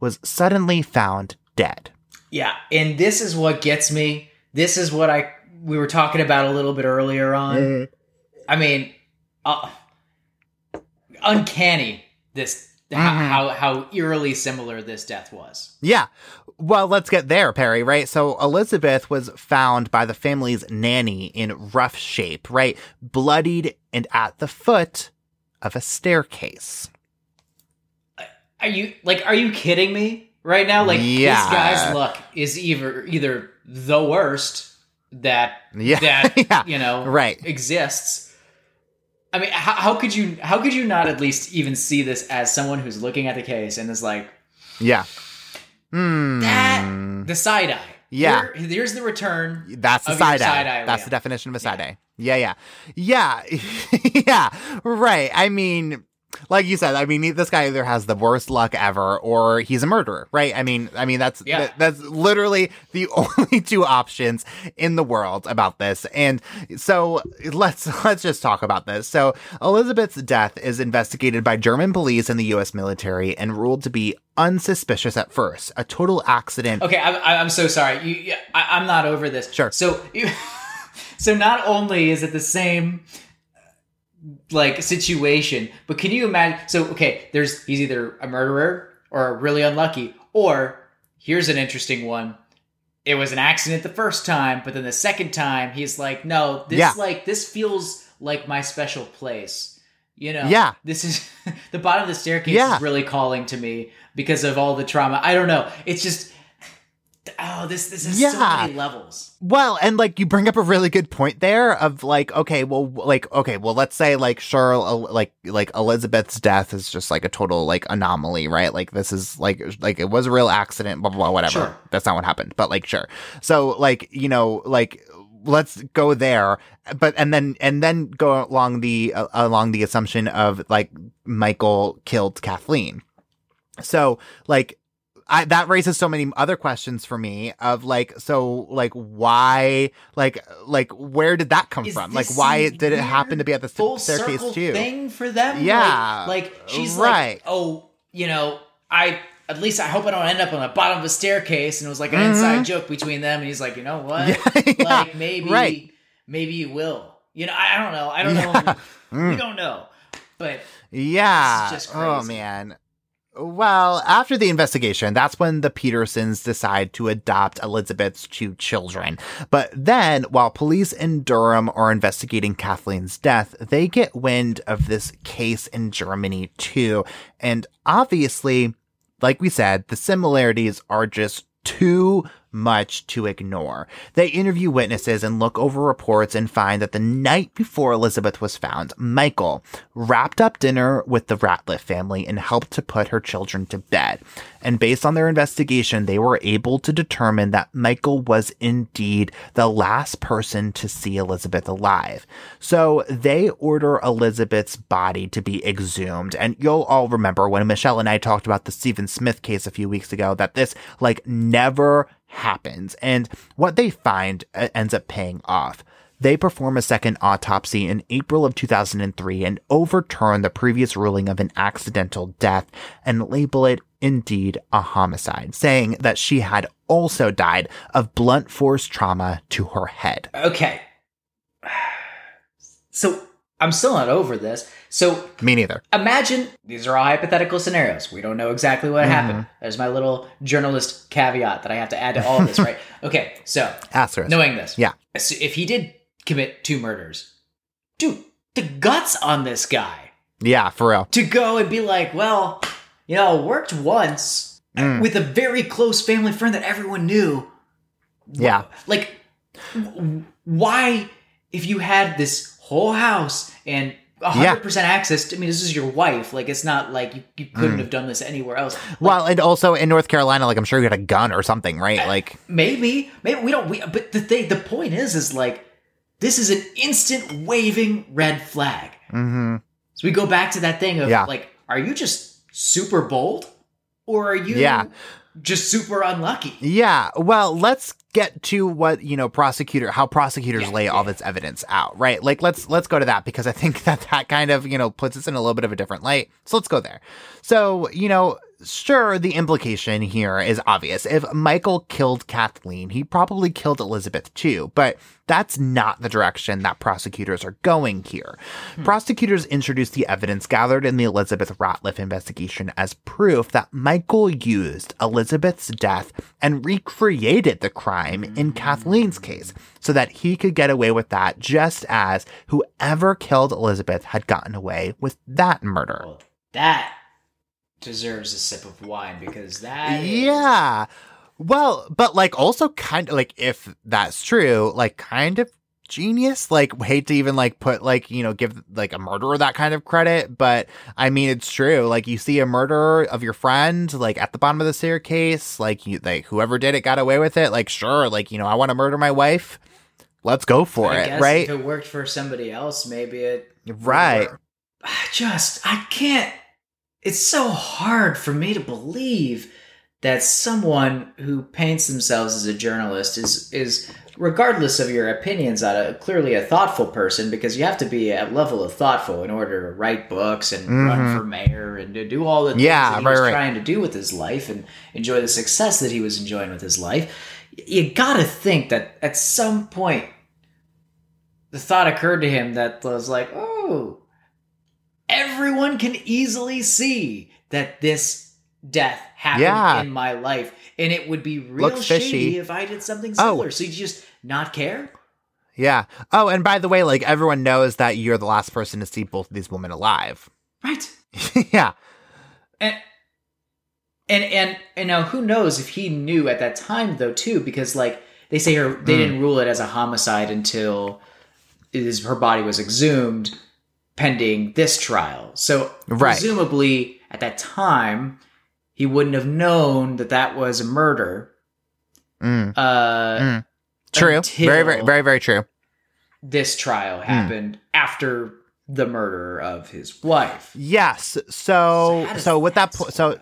was suddenly found dead.
Yeah, and this is what gets me. This is what I we were talking about a little bit earlier on.
Mm-hmm.
I mean, uh, uncanny. This
Mhm.
how how eerily similar this death was.
Yeah. Well, let's get there, Perry, right? So Elizabeth was found by the family's nanny in rough shape, right? Bloodied and at the foot of a staircase.
Are you like? Are you kidding me right now? Like
Yeah.
this guy's luck is either either the worst that
Yeah.
that
Yeah.
you know
Right.
exists, I mean, how, how could you how could you not at least even see this as someone who's looking at the case and is like,
Yeah. Hmm.
that the side eye.
Yeah.
Here- here's the return.
That's the side eye.
side-eye,
That's the definition of a side eye. Yeah, yeah. Yeah. yeah. Right. I mean, like you said, I mean, this guy either has the worst luck ever or he's a murderer, right? I mean, I mean, that's,
Yeah.
that- that's literally the only two options in the world about this. And so let's, let's just talk about this. So Elizabeth's death is investigated by German police and the U.S. military and ruled to be unsuspicious at first, a total accident.
Okay, I'm, I'm so sorry. You, I, I'm not over this.
Sure.
So, you, so not only is it the same like situation, but can you imagine? So, okay, there's he's either a murderer or really unlucky, or here's an interesting one. It was an accident the first time, but then the second time he's like, no, this
Yeah.
like this feels like my special place. You know,
Yeah.
This is the bottom of the staircase
Yeah.
is really calling to me because of all the trauma. I don't know. It's just oh, this this is so
Yeah.
many levels.
Well, and like you bring up a really good point there of like, okay, well, like, okay, well, let's say like, sure, like, like Elizabeth's death is just like a total like anomaly, right? Like this is like, like it was a real accident, blah, blah, blah, whatever.
Sure.
That's not what happened, but like, sure. So like, you know, like, let's go there, but, and then, and then go along the, uh, along the assumption of like Michael killed Kathleen. So like, I, that raises so many other questions for me of like so like why like like where did that come
Is
from like why did it happen to be at the st-
Full
staircase too
thing for them.
Yeah,
like, like she's
right.
like, oh, you know, I at least I hope I don't end up on the bottom of a staircase. And it was like an
Mhm.
inside joke between them. And he's like, you know what?
Yeah, yeah,
like maybe,
right.
maybe you will. You know, I, I don't know. I don't
Yeah.
know.
Mm.
We don't know. But
yeah
This is just
oh man well after the investigation that's when the petersons decide to adopt elizabeth's two children. But then while police in durham are investigating kathleen's death they get wind of this case in germany too. And obviously like we said, the similarities are just too much to ignore. They interview witnesses and look over reports and find that the night before Elizabeth was found, Michael wrapped up dinner with the Ratliff family and helped to put her children to bed. And based on their investigation, they were able to determine that Michael was indeed the last person to see Elizabeth alive. So they order Elizabeth's body to be exhumed. And you'll all remember when Michelle and I talked about the Stephen Smith case a few weeks ago that this like never happens. And what they find uh, ends up paying off. They perform a second autopsy in April of 2003 and overturn the previous ruling of an accidental death and label it indeed a homicide, saying that she had also died of blunt force trauma to her head.
okay. So I'm still not over this. So
Me neither.
imagine these are all hypothetical scenarios. We don't know exactly what happened. There's my little journalist caveat that I have to add to all of this, right? Okay, so
Asterisk.
knowing this,
Yeah.
so if he did commit two murders, dude, the guts on this guy
Yeah, for real.
to go and be like, well, you know, worked once
Mm.
with a very close family friend that everyone knew.
Yeah.
Like, why, if you had this whole house and 100% access to, I mean, this is your wife. Like, it's not like you, you couldn't
Mm.
have done this anywhere else.
Well, and also in North Carolina, like I'm sure you had a gun or something, right? Like,
Maybe, maybe we don't. We, but the thing, the point is, is like this is an instant waving red flag.
hmm
So we go back to that thing of
Yeah.
like, are you just super bold, or are you
Yeah.
Just super unlucky?
Yeah. Well, let's get to what, you know, prosecutor, how prosecutors lay all this evidence out, right? Like, let's, let's go to that because I think that that kind of, you know, puts us in a little bit of a different light. So let's go there. So, you know, sure, the implication here is obvious. If Michael killed Kathleen, he probably killed Elizabeth too, but that's not the direction that prosecutors are going here. Hmm. Prosecutors introduced the evidence gathered in the Elizabeth Ratliff investigation as proof that Michael used Elizabeth's death and recreated the crime in hmm. Kathleen's case so that he could get away with that just as whoever killed Elizabeth had gotten away with that murder.
That deserves a sip of wine because that
Yeah. Well, but like also kind of like if that's true, like kind of genius. Like, hate to even like put like, you know, give like a murderer that kind of credit, but I mean, it's true. Like, you see a murderer of your friend, like at the bottom of the staircase, like, you, like whoever did it got away with it. Like, sure, like, you know, I want to murder my wife. Let's go for
I
it, right?
If it worked for somebody else, maybe it.
Right.
I just, I can't. It's so hard for me to believe that someone who paints themselves as a journalist is is regardless of your opinions on a clearly a thoughtful person because you have to be at level of thoughtful in order to write books and run
Mhm.
for mayor and to do all the things
Yeah,
that he
right,
was
right.
trying to do with his life and enjoy the success that he was enjoying with his life you gotta think that at some point the thought occurred to him that was like oh everyone can easily see that this death happened
Yeah.
in my life and it would be real
Looks
shady
fishy.
if i did something
Oh.
similar so you just not care
Yeah. Oh, and by the way, like everyone knows that you're the last person to see both of these women alive.
right
yeah.
and and and and now who knows if he knew at that time though too because like they say her they
Mm.
didn't rule it as a homicide until is her body was exhumed pending this trial so
Right.
presumably at that time he wouldn't have known that that was a murder
Mm.
uh
Mm. True. Very, very, very, very true.
this trial happened after the murder of his wife
Yes. So, so,
does
with that point, so,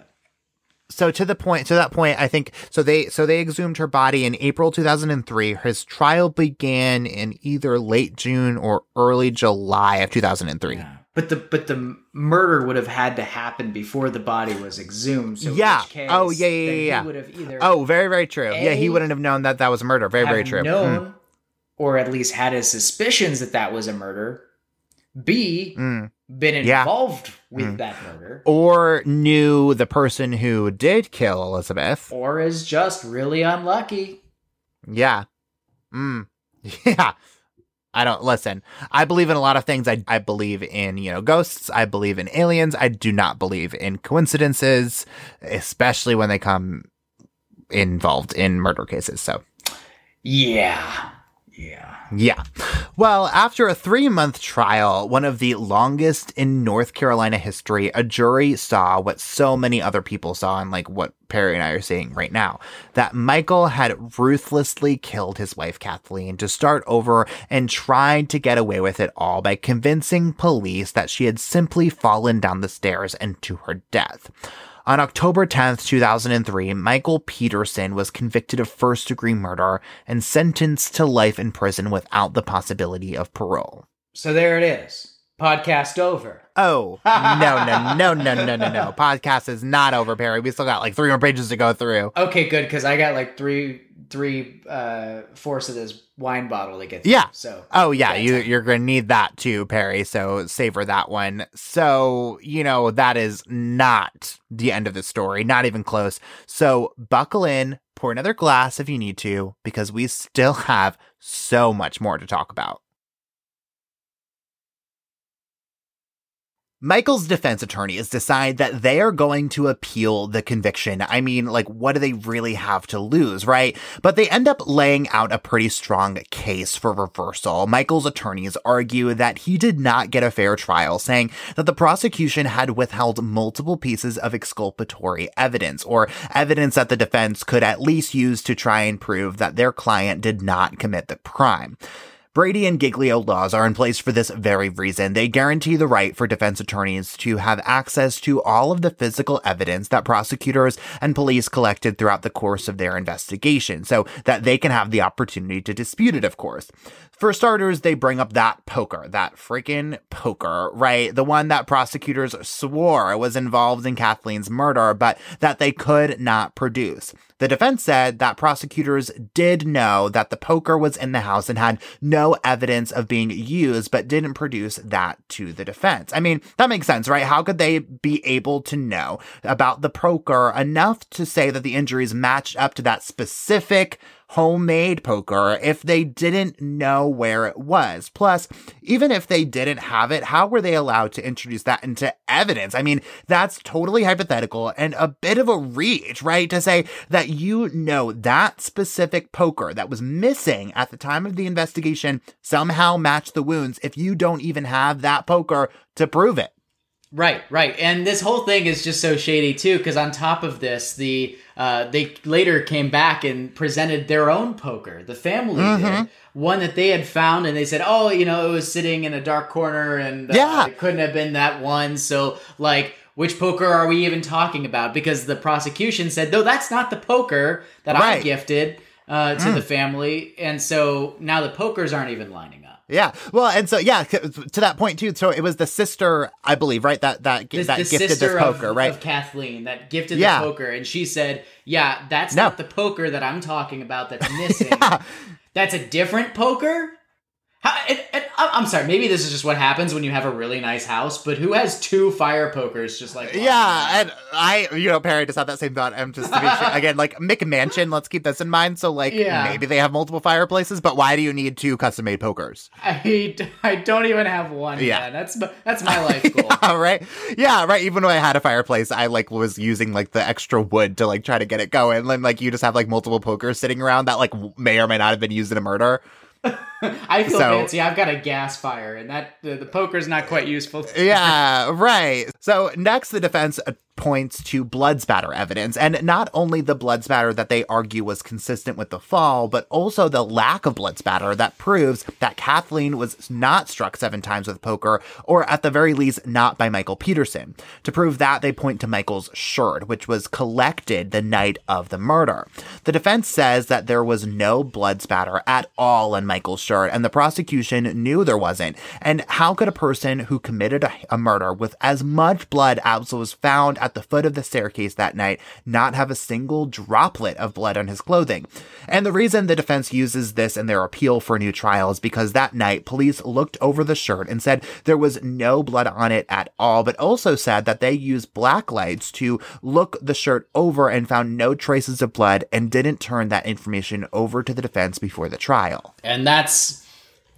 so to the point, to that point, I think so. They so they exhumed her body in April 2003. His trial began in either late June or early July of 2003.
But the but the murder would have had to happen before the body was exhumed. So in
yeah.
which case,
oh, yeah, yeah, yeah.
he
yeah.
would have either
oh, very, very true. yeah, he wouldn't have known that that was a murder. Very, very true.
known,
Mm.
or at least had his suspicions that that was a murder. B
Mm.
Been
Yeah.
involved with
Mm.
that murder,
Or knew the person who did kill Elizabeth.
or is just really unlucky.
Yeah. Mm. Yeah. I don't listen. I believe in a lot of things. I I believe in, you know, ghosts. I believe in aliens. I do not believe in coincidences, especially when they come involved in murder cases. So,
Yeah, yeah.
yeah. Well, after a three month trial, one of the longest in North Carolina history, a jury saw what so many other people saw and like what Perry and I are seeing right now that Michael had ruthlessly killed his wife Kathleen to start over and tried to get away with it all by convincing police that she had simply fallen down the stairs and to her death. On October 10th, 2003, Michael Peterson was convicted of first degree murder and sentenced to life in prison without the possibility of parole.
So there it is. Podcast over.
Oh, no, no, no, no, no, no, no. Podcast is not over, Perry. We still got like three more pages to go through.
Okay, good because I got like three three uh fourths of this wine bottle to get through.
Yeah.
So
Oh yeah, you you're gonna need that too, Perry. So savor that one. So you know that is not the end of the story, not even close. So buckle in, pour another glass if you need to, because we still have so much more to talk about. Michael's defense attorneys decide that they are going to appeal the conviction. I mean, like, what do they really have to lose, right? But they end up laying out a pretty strong case for reversal. Michael's attorneys argue that he did not get a fair trial, saying that the prosecution had withheld multiple pieces of exculpatory evidence, or evidence that the defense could at least use to try and prove that their client did not commit the crime. Brady and Giglio laws are in place for this very reason. They guarantee the right for defense attorneys to have access to all of the physical evidence that prosecutors and police collected throughout the course of their investigation so that they can have the opportunity to dispute it, of course. For starters, they bring up that poker, that freaking poker, right? The one that prosecutors swore was involved in Kathleen's murder, but that they could not produce. The defense said that prosecutors did know that the poker was in the house and had no evidence of being used, but didn't produce that to the defense. I mean, that makes sense, right? How could they be able to know about the poker enough to say that the injuries matched up to that specific homemade poker if they didn't know where it was? Plus, even if they didn't have it, how were they allowed to introduce that into evidence? I mean, that's totally hypothetical and a bit of a reach, right? To say that you know that specific poker that was missing at the time of the investigation somehow matched the wounds if you don't even have that poker to prove it.
Right, right, and this whole thing is just so shady too. Because on top of this, the uh, they later came back and presented their own poker. The family
Mhm.
did one that they had found, and they said, "Oh, you know, it was sitting in a dark corner, and uh,
Yeah.
it couldn't have been that one." So, like, which poker are we even talking about? Because the prosecution said, "No, that's not the poker that I gifted uh, to
Mm.
the family," and so now the pokers aren't even lining up.
Yeah. Well, and so yeah, to that point too. So it was the sister, I believe, right? That that
the,
that
the
gifted this poker,
of,
right?
of Kathleen that gifted
Yeah.
the poker, and she said, "Yeah, that's
No.
not the poker that I'm talking about. That's missing. That's a different poker." How, and, and I- I'm sorry, maybe this is just what happens when you have a really nice house, but who has two fire pokers just like
Yeah, and I, you know, Perry just had that same thought. I'm just to be sure. again, like McMansion. Let's keep this in mind. So, like,
Yeah.
maybe they have multiple fireplaces, but why do you need two custom-made pokers?
I, I don't even have one.
Yeah.
Yeah, that's that's my life goal.
All right, yeah, right. Even when I had a fireplace, I like was using like the extra wood to like try to get it going. And like, you just have like multiple pokers sitting around that like may or may not have been used in a murder.
I feel
So-
fancy. I've got a gas fire, and that the, the poker's not quite useful.
yeah, right. So next, the defense points to blood spatter evidence, and not only the blood spatter that they argue was consistent with the fall, but also the lack of blood spatter that proves that Kathleen was not struck seven times with poker, or at the very least, not by Michael Peterson. To prove that, they point to Michael's shirt, which was collected the night of the murder. The defense says that there was no blood spatter at all on Michael's and the prosecution knew there wasn't. And how could a person who committed a, a murder with as much blood as was found at the foot of the staircase that night not have a single droplet of blood on his clothing? And the reason the defense uses this in their appeal for new trial is because that night police looked over the shirt and said there was no blood on it at all, but also said that they used black lights to look the shirt over and found no traces of blood and didn't turn that information over to the defense before the trial.
and that's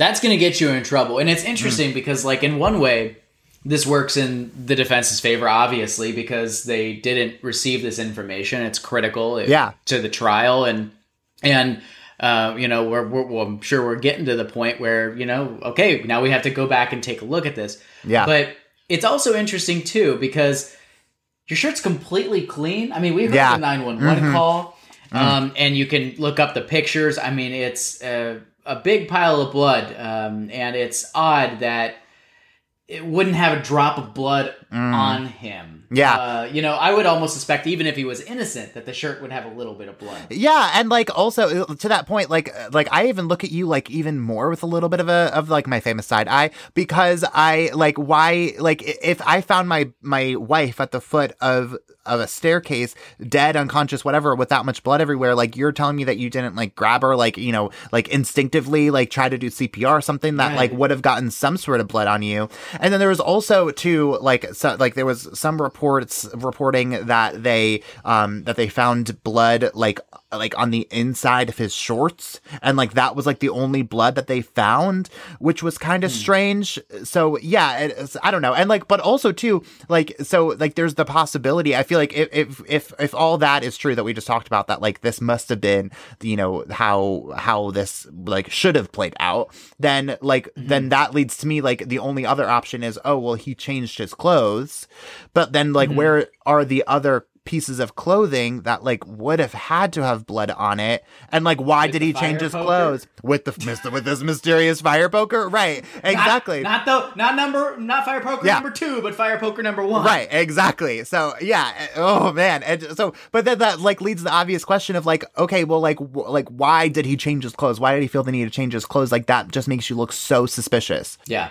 that's going to get you in trouble and
Mm.
it's interesting because like in one way this works in the defense's favor obviously because they didn't receive this information it's critical
Yeah.
to the trial and and uh, you know we're, we're well, i'm sure we're getting to the point where you know okay now we have to go back and take a look at this
Yeah.
but it's also interesting too because your shirt's completely clean. I mean, we heard
Yeah.
the 911
Mhm.
call,
Mm.
um, and you can look up the pictures. I mean, it's a, a big pile of blood, um, and it's odd that it wouldn't have a drop of blood
Mm.
on him.
Yeah.
Uh, you know, I would almost suspect, even if he was innocent, that the shirt would have a little bit of blood.
Yeah, and like also uh, to that point, like uh, like I even look at you like even more with a little bit of a of like my famous side eye because I like why like if I found my my wife at the foot of of a staircase, dead, unconscious, whatever, with that much blood everywhere, like you're telling me that you didn't like grab her, like you know, like instinctively, like try to do CPR or something that like would have gotten some sort of blood on you. And then there was also too like so, like there was some reports reporting that they um that they found blood like like on the inside of his shorts. And like that was like the only blood that they found which was kind of strange. So yeah i don't know. And like but also too like so like there's the possibility i feel like if if if, if all that is true that we just talked about that like this must have been you know how how this like should have played out then like then that leads to me like the only other option is oh well he changed his clothes. But then like
Mhm.
where are the other pieces of clothing that like would have had to have blood on it and like why
With
did he change his
poker?
clothes with the with this mysterious fire poker right exactly
Not, not the not number not fire poker
Yeah.
number two, but fire poker number one.
Right, exactly. So yeah, oh man, and so but then that like leads to the obvious question of like, okay, well, like, w- like why did he change his clothes? Why did he feel the need to change his clothes? Like that just makes you look so suspicious.
Yeah.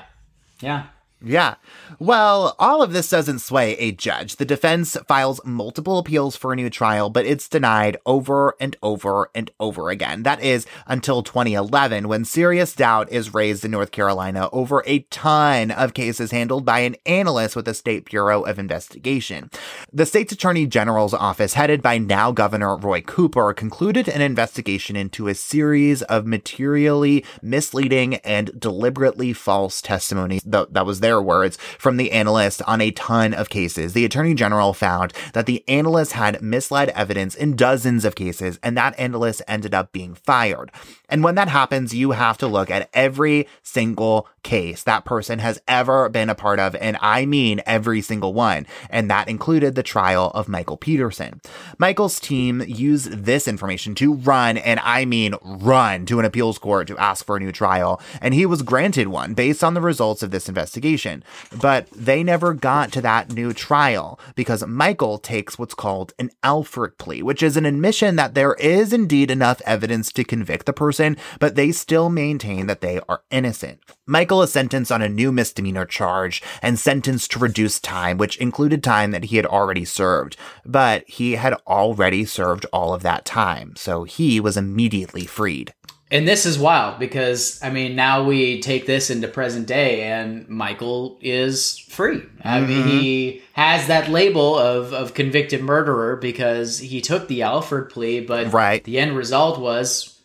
Yeah.
Yeah. Well, all of this doesn't sway a judge. The defense files multiple appeals for a new trial, but it's denied over and over and over again. That is until 2011, when serious doubt is raised in North Carolina over a ton of cases handled by an analyst with the State Bureau of Investigation. The state's attorney general's office, headed by now Governor Roy Cooper, concluded an investigation into a series of materially misleading and deliberately false testimonies. That was their words from the analyst on a ton of cases. The attorney general found that the analyst had misled evidence in dozens of cases, and that analyst ended up being fired. And when that happens, you have to look at every single case that person has ever been a part of. And I mean every single one. And that included the trial of Michael Peterson. Michael's team used this information to run, and I mean run to an appeals court to ask for a new trial. And he was granted one based on the results of this investigation. But they never got to that new trial because Michael takes what's called an Alford plea, which is an admission that there is indeed enough evidence to convict the person person, but they still maintain that they are innocent. Michael is sentenced on a new misdemeanor charge and sentenced to reduced time, which included time that he had already served. But he had already served all of that time, so he was immediately freed.
And this is wild because I mean now we take this into present day and Michael is free. I mean
Mm-hmm.
he has that label of, of convicted murderer because he took the Alford plea, but
Right.
the end result was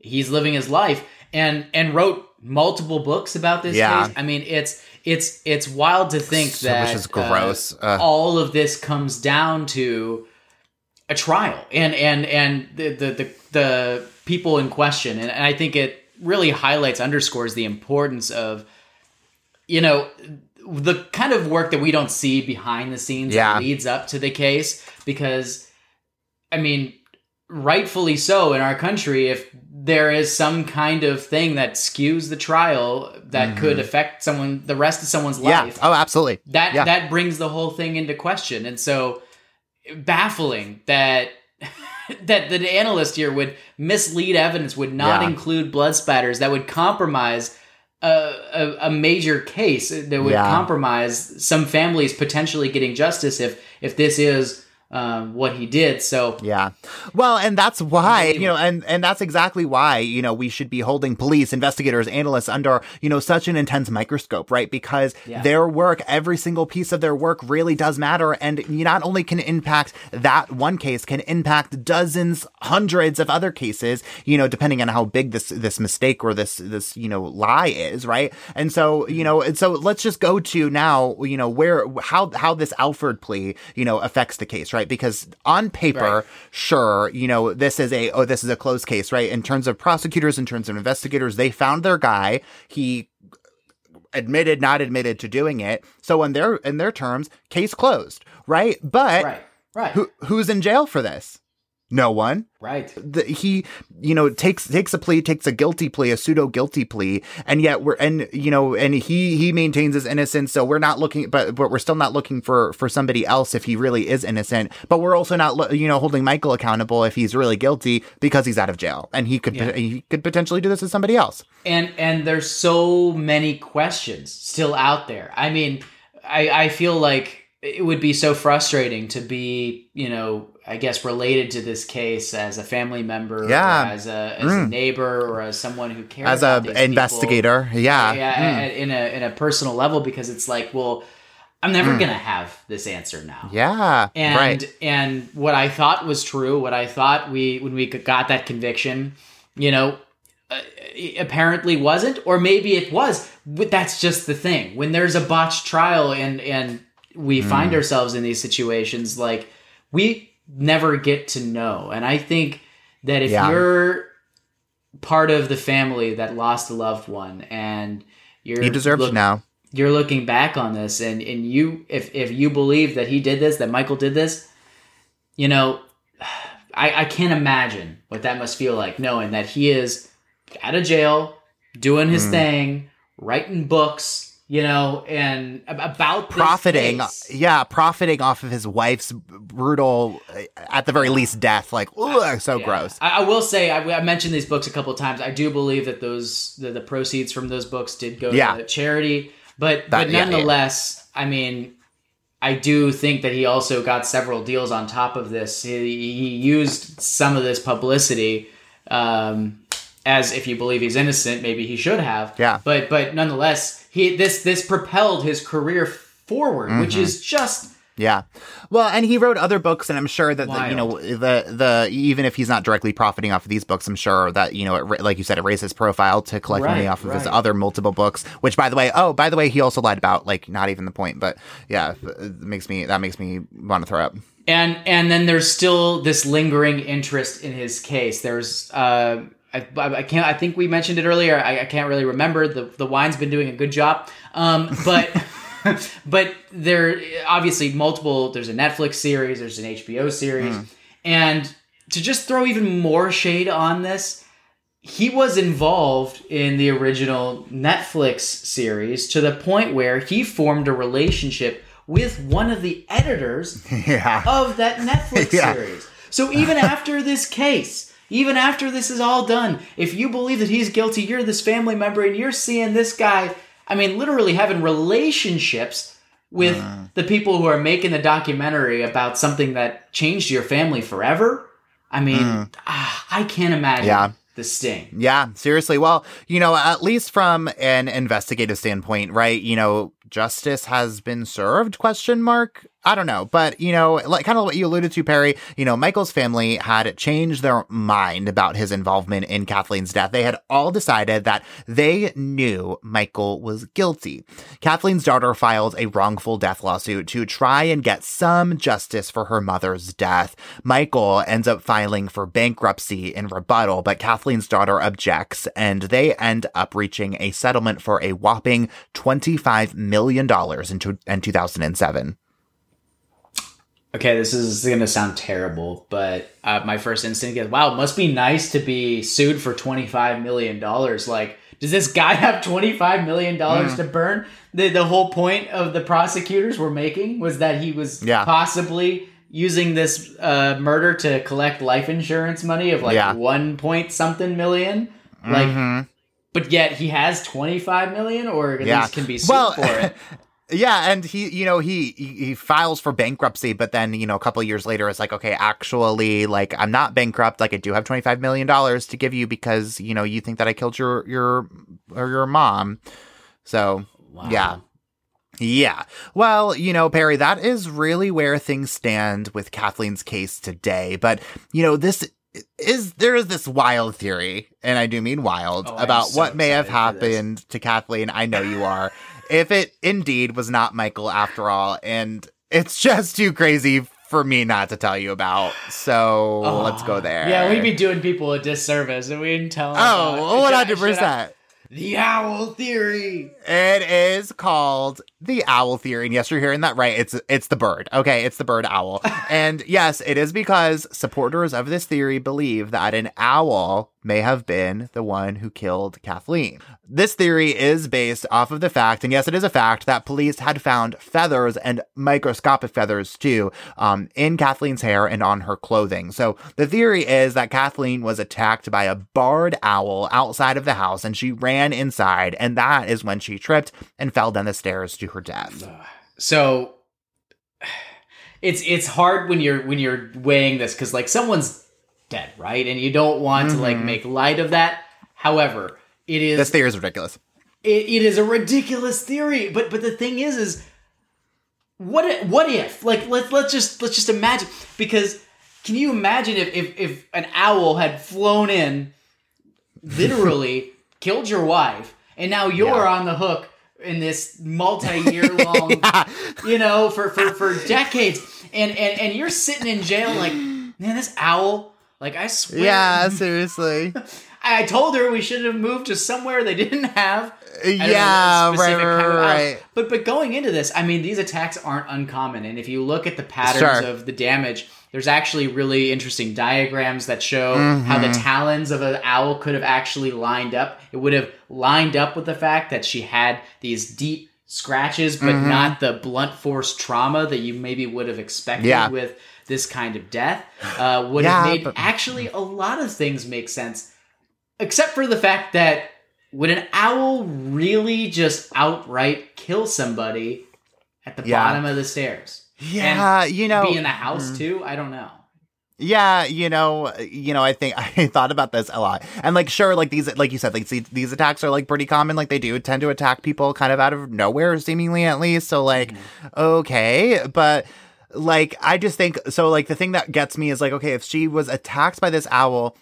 he's living his life and and wrote multiple books about this
Yeah.
case. I mean it's it's it's wild to think
So
that
which is
uh,
gross. Uh.
all of this comes down to a trial and and and the the the, the people in question and, and i think it really highlights underscores the importance of you know the kind of work that we don't see behind the scenes
Yeah.
that leads up to the case because i mean rightfully so in our country if there is some kind of thing that skews the trial that could affect someone the rest of someone's
Mm-hmm. Yeah.
life
Oh, absolutely.
that
Yeah.
that brings the whole thing into question and so baffling that that the analyst here would mislead evidence would not
Yeah.
include blood spatters that would compromise a, a, a major case that would compromise some families potentially getting justice if if this is um, what he did so
Yeah. Well, and that's why, you know, and, and that's exactly why, you know, we should be holding police, investigators, analysts under, you know, such an intense microscope, right? Because
Yeah.
their work, every single piece of their work really does matter. And you not only can impact that one case, can impact dozens, hundreds of other cases, you know, depending on how big this, this mistake or this, this, you know, lie is, right? And so, you know, and so let's just go to now, you know, where, how, how this Alford plea, you know, affects the case, right? Because on paper,
Right.
sure, you know, this is a, oh, this is a closed case, right? In terms of prosecutors, in terms of investigators, they found their guy. He admitted, not admitted to doing it. So in their, in their terms, case closed, right? But
right right
who, who's in jail for this? No one.
right
The, he, you know, takes takes a plea, takes a guilty plea, a pseudo guilty plea, and yet we're and you know, and he he maintains his innocence. So we're not looking, but but we're still not looking for for somebody else if he really is innocent. But we're also not, you know, holding Michael accountable if he's really guilty because he's out of jail and he could
Yeah.
he could potentially do this to somebody else.
and and there's so many questions still out there i mean i i feel like it would be so frustrating to be you know i guess related to this case as a family member
Yeah.
or as a as a
Mm.
neighbor or as someone who cares
As
about
a
people.
investigator, yeah,
yeah
Mm.
a- in a in a personal level because it's like well i'm never gonna have this answer now
Mm. yeah,
and
right,
and what I thought was true, what I thought we when we got that conviction, you know, uh, apparently wasn't, or maybe it was. But that's just the thing. When there's a botched trial and and we
Mm.
find ourselves in these situations, like we never get to know. And I think that if
Yeah.
you're part of the family that lost a loved one and you're
he deserves
look-
to know.
you're looking back on this and and you if if you believe that he did this that michael did this you know i i can't imagine what that must feel like knowing that he is out of jail doing his
Mm.
thing writing books you know and about
profiting yeah profiting off of his wife's brutal uh, at the very least death like ugh, so
Yeah.
gross
I, I will say I, I mentioned these books a couple of times. I do believe that those the, the proceeds from those books did go
Yeah.
to charity, But
That-
but
yeah, yeah.
nonetheless, I mean, I do think that he also got several deals on top of this. He, he used some of this publicity um, as, if you believe he's innocent, maybe he should have.
Yeah.
But but nonetheless, he this this propelled his career forward, which
Mhm.
is just
Yeah. Well, and he wrote other books, and I'm sure that, the, you know, the, the, even if he's not directly profiting off of these books, I'm sure that, you know, it, like you said, it raised his profile to collect money off of his other multiple books, which by the way, oh, by the way, he also lied about, like, not even the point, but yeah, it makes me, that makes me want to throw up.
and and then there's still this lingering interest in his case. There's uh, I, I can't I think we mentioned it earlier. I, I can't really remember. The the wine's been doing a good job, um, but. but there obviously multiple there's a netflix series there's an hbo series
Hmm.
and to just throw even more shade on this he was involved in the original netflix series to the point where he formed a relationship with one of the editors
yeah.
of that Netflix
Yeah.
series. So even after this case, even after this is all done, if you believe that he's guilty, you're this family member and you're seeing this guy, I mean, literally having relationships with
Uh.
the people who are making the documentary about something that changed your family forever. I mean, ah, I can't imagine
Mm. Yeah.
the sting.
Yeah, seriously. Well, you know, at least from an investigative standpoint, right? You know, justice has been served question mark i don't know but you know like kind of what you alluded to perry you know michael's family had changed their mind about his involvement in kathleen's death. They had all decided that they knew michael was guilty. Kathleen's daughter filed a wrongful death lawsuit to try and get some justice for her mother's death. Michael ends up filing for bankruptcy in rebuttal but kathleen's daughter objects and they end up reaching a settlement for a whopping $25 million in, two- in 2007
Okay, this is going to sound terrible, but uh, my first instinct is, wow, it must be nice to be sued for $25 million. Like, does this guy have $25 million
Mm.
to burn? The, the whole point of the prosecutors were making was that he was
Yeah.
possibly using this uh, murder to collect life insurance money of like
Yeah.
one point something million. Like,
Mhm.
but yet he has 25 million or at
Yeah.
least can be sued
Well,
for it.
Yeah, and he, you know, he he files for bankruptcy, but then you know, a couple of years later, it's like, okay, actually, like I'm not bankrupt. Like I do have twenty five million dollars to give you because you know you think that I killed your your or your mom. So yeah. Yeah. Well, you know, Perry, that is really where things stand with Kathleen's case today. But, you know, this is there is this wild theory, and I do mean wild,
Oh,
about
so
what may have
excited for this.
happened to Kathleen. I know you are. If it indeed was not Michael after all, and it's just too crazy for me not to tell you about. So let's go ah. there.
Yeah, we'd be doing people a disservice if we didn't tell them.
Oh, 100%.
The owl theory.
It is called the owl theory. And yes, you're hearing that right. It's it's the bird. Okay, it's the bird owl. and yes, it is because supporters of this theory believe that an owl may have been the one who killed Kathleen. This theory is based off of the fact, and yes, it is a fact, that police had found feathers and microscopic feathers too um, in Kathleen's hair and on her clothing. So the theory is that Kathleen was attacked by a barred owl outside of the house and she ran inside, and that is when she tripped and fell down the stairs to her death.
So it's it's hard when you're when you're weighing this because like someone's dead, right? And you don't want to like
Mhm.
make light of that. However, it is
This theory is ridiculous.
it, it is a ridiculous theory but but the thing is is what if, what if like let's let's just let's just imagine because can you imagine if if, if an owl had flown in literally killed your wife and now you're
Yeah.
on the hook in this multi-year long you know for for for decades and and and you're sitting in jail like man this owl like i swear
Yeah, seriously.
I told her we should have moved to somewhere they didn't have. Know,
Yeah,
specific
right, right,
of
right.
But but going into this, I mean, these attacks aren't uncommon, and if you look at the patterns
Sure.
of the damage, there's actually really interesting diagrams that show how the
Mhm.
talons of an owl could have actually lined up. It would have lined up with the fact that she had these deep scratches, but
Mhm.
not the blunt force trauma that you maybe would have expected
Yeah.
with this kind of death. Uh, would
Yeah,
have made
but-
actually a lot of things make sense except for the fact that would an owl really just outright kill somebody at the
Yeah.
bottom of the stairs?
Yeah,
And
you know-
be in the house
Mm.
too. I don't know.
Yeah, you know, you know, I think I thought about this a lot, and like, sure, like these, like you said, like these, these attacks are like pretty common. Like they do tend to attack people kind of out of nowhere, seemingly at least. So like, okay, but like, I just think so. Like the thing that gets me is like, okay, if she was attacked by this owl.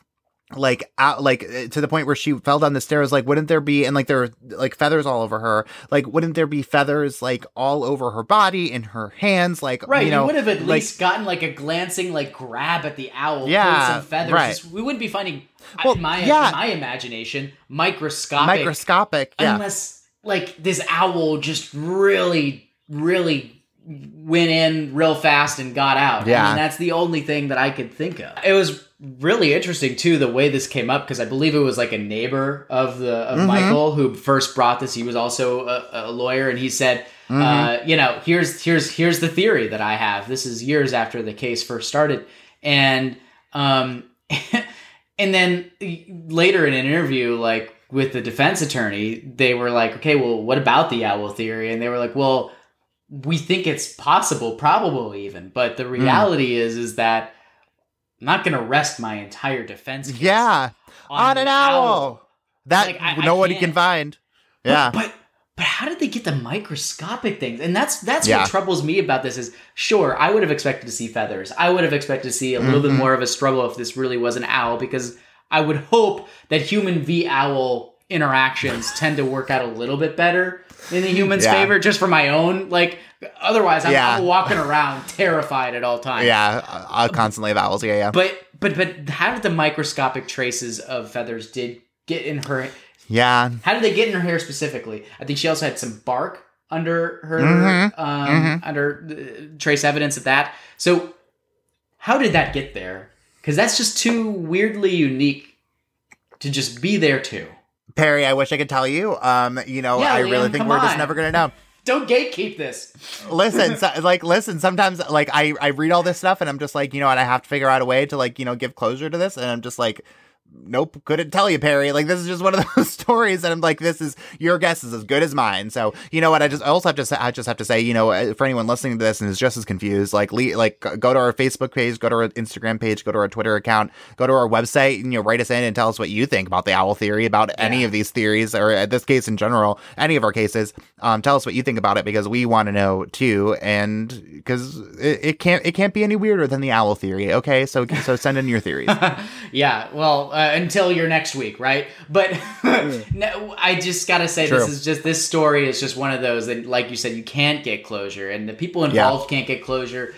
Like out, like uh, to the point where she fell down the stairs. Like, wouldn't there be and like there are like feathers all over her? Like, wouldn't there be feathers like all over her body, in her hands? Like,
Right,
you know,
would have at
like,
least gotten like a glancing like grab at the owl,
Yeah,
some feathers.
right.
Just- we wouldn't be finding
Well,
in my
yeah.
in my imagination microscopic
microscopic. Yeah,
unless like this owl just really really went in real fast and got out. I
Yeah.
mean, that's the only thing that I could think of. It was really interesting too the way this came up because I believe it was like a neighbor of the of
Mhm.
Michael who first brought this. He was also a, a lawyer and he said, uh,
Mhm.
you know, here's here's here's the theory that I have. This is years after the case first started, and um, and then later in an interview, like with the defense attorney, they were like, okay, well, what about the owl theory? And they were like, well, we think it's possible, probable even, but the reality is, is that I'm not going to rest my entire defense. Case
yeah, on, an owl, that
Like, I- I
nobody
can't-
can find. Yeah,
but but how did they get the microscopic things? And that's that's
Yeah.
what troubles me about this is sure, I would have expected to see feathers. I would have expected to see a little bit
Mhm.
more of a struggle if this really was an owl because I would hope that human v owl interactions tend to work out a little bit better in the human's
Yeah.
favor just for my own like otherwise I'm,
Yeah.
Walking around terrified at all times.
yeah, uh, uh, constantly have owls. Yeah, yeah,
But but but how did the microscopic traces of feathers did get in her
yeah.
how did they get in her hair specifically? I think she also had some bark under her,
Mhm.
um,
Mhm.
under uh, trace evidence of that. So, how did that get there? Because that's just too weirdly unique to just be there too.
Perry, I wish I could tell you. Um, you know,
Yeah,
I
Liam,
really think we're just never gonna know.
Don't gatekeep this.
listen, so, like, listen. Sometimes, like, I I read all this stuff and I'm just like, you know what? I have to figure out a way to like, you know, give closure to this, and I'm just like. Nope, couldn't tell you, Perry. Like this is just one of those stories, and I'm like, this is your guess is as good as mine. So you know what? I just I also have to say, I just have to say, you know, uh, for anyone listening to this and is just as confused, like, le- like go to our Facebook page, go to our Instagram page, go to our Twitter account, go to our website, and you know, write us in and tell us what you think about the owl theory, about any of these theories, or at this case in general, any of our cases. Um, tell us what you think about it because we want to know too, and because it, it can't it can't be any weirder than the owl theory. Okay, so so send in your theories.
Yeah, well, uh, until your next week, right? But no, I just gotta say, this is just this story is just one of those that, like you said, you can't get closure, and the people involved can't get closure.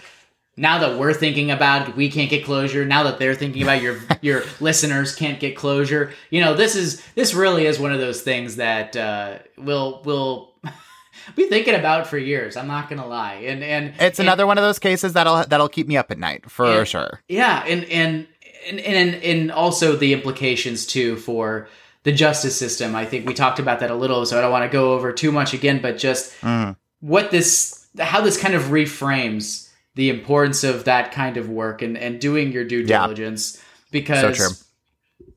Now that we're thinking about it, we can't get closure. Now that they're thinking about your your listeners can't get closure. You know, this is this really is one of those things that uh, will will be thinking about for years. I'm not gonna lie, and and
It's
and-
another one of those cases that'll that'll keep me up at night for
And-
sure.
Yeah, and and and and and also the implications too for the justice system. I think we talked about that a little, so I don't want to go over too much again. But just
Mm.
what this, how this kind of reframes the importance of that kind of work and and doing your due
Yeah.
diligence because
true.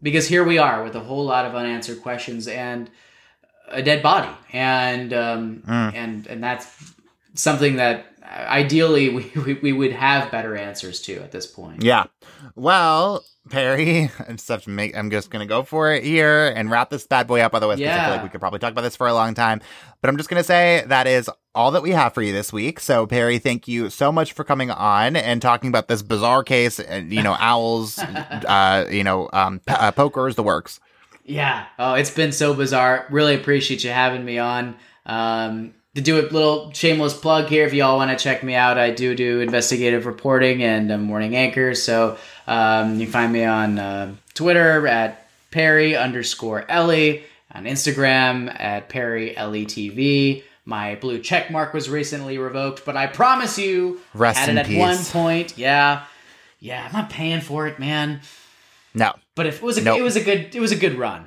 because here we are with a whole lot of unanswered questions and a dead body and um
Mm.
and and that's something that ideally we, we, we would have better answers to at this point
Yeah. Well, Perry, I just have to make. I'm just gonna go for it here and wrap this bad boy up. Otherwise, Yeah. I feel like we could probably talk about this for a long time. But I'm just gonna say that is all that we have for you this week. So, Perry, thank you so much for coming on and talking about this bizarre case. And you know, owls, uh, you know, um, p- uh, pokers, the works.
Yeah. Oh, it's been so bizarre. Really appreciate you having me on. Um, to do a little shameless plug here, if y'all want to check me out, I do do investigative reporting and um, morning anchors. So um, you find me on uh, Twitter at Perry underscore Ellie, on Instagram at Perry Ellie TV. My blue check mark was recently revoked, but I promise you,
Rest
had it at
peace.
one point. Yeah, yeah, I'm not paying for it, man.
No.
But if it was a
Nope.
it was a good it was a good run.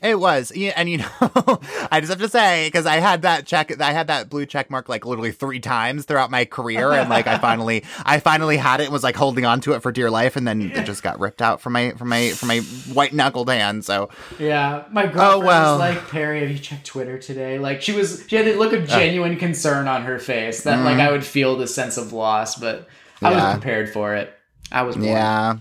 It was, Yeah, and you know, I just have to say because I had that check, I had that blue check mark like literally three times throughout my career, and like I finally, I finally had it and was like holding on to it for dear life, and then it just got ripped out from my from my from my white knuckled hand. So
Yeah, my girlfriend
Oh, well.
was like, "Perry, have you checked Twitter today?" Like she was, she had a look of genuine concern on her face that like I would feel the sense of loss, but I
Mm-hmm. Yeah.
was prepared for it. I was warned.
yeah.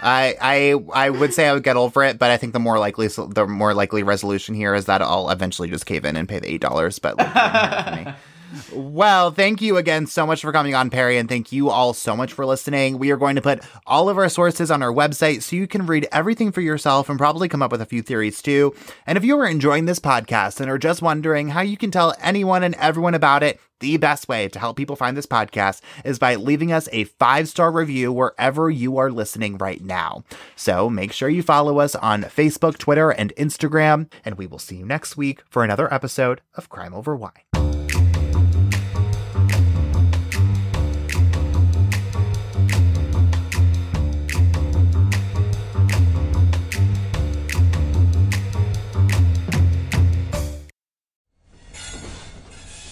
I I I would say I would get over it, but I think the more likely the more likely resolution here is that I'll eventually just cave in and pay the eight dollars. But like, Well, thank you again so much for coming on, Perry, and thank you all so much for listening. We are going to put all of our sources on our website so you can read everything for yourself and probably come up with a few theories too. And if you are enjoying this podcast and are just wondering how you can tell anyone and everyone about it, the best way to help people find this podcast is by leaving us a five star review wherever you are listening right now. So make sure you follow us on Facebook, Twitter, and Instagram, and we will see you next week for another episode of Crime Over Wine.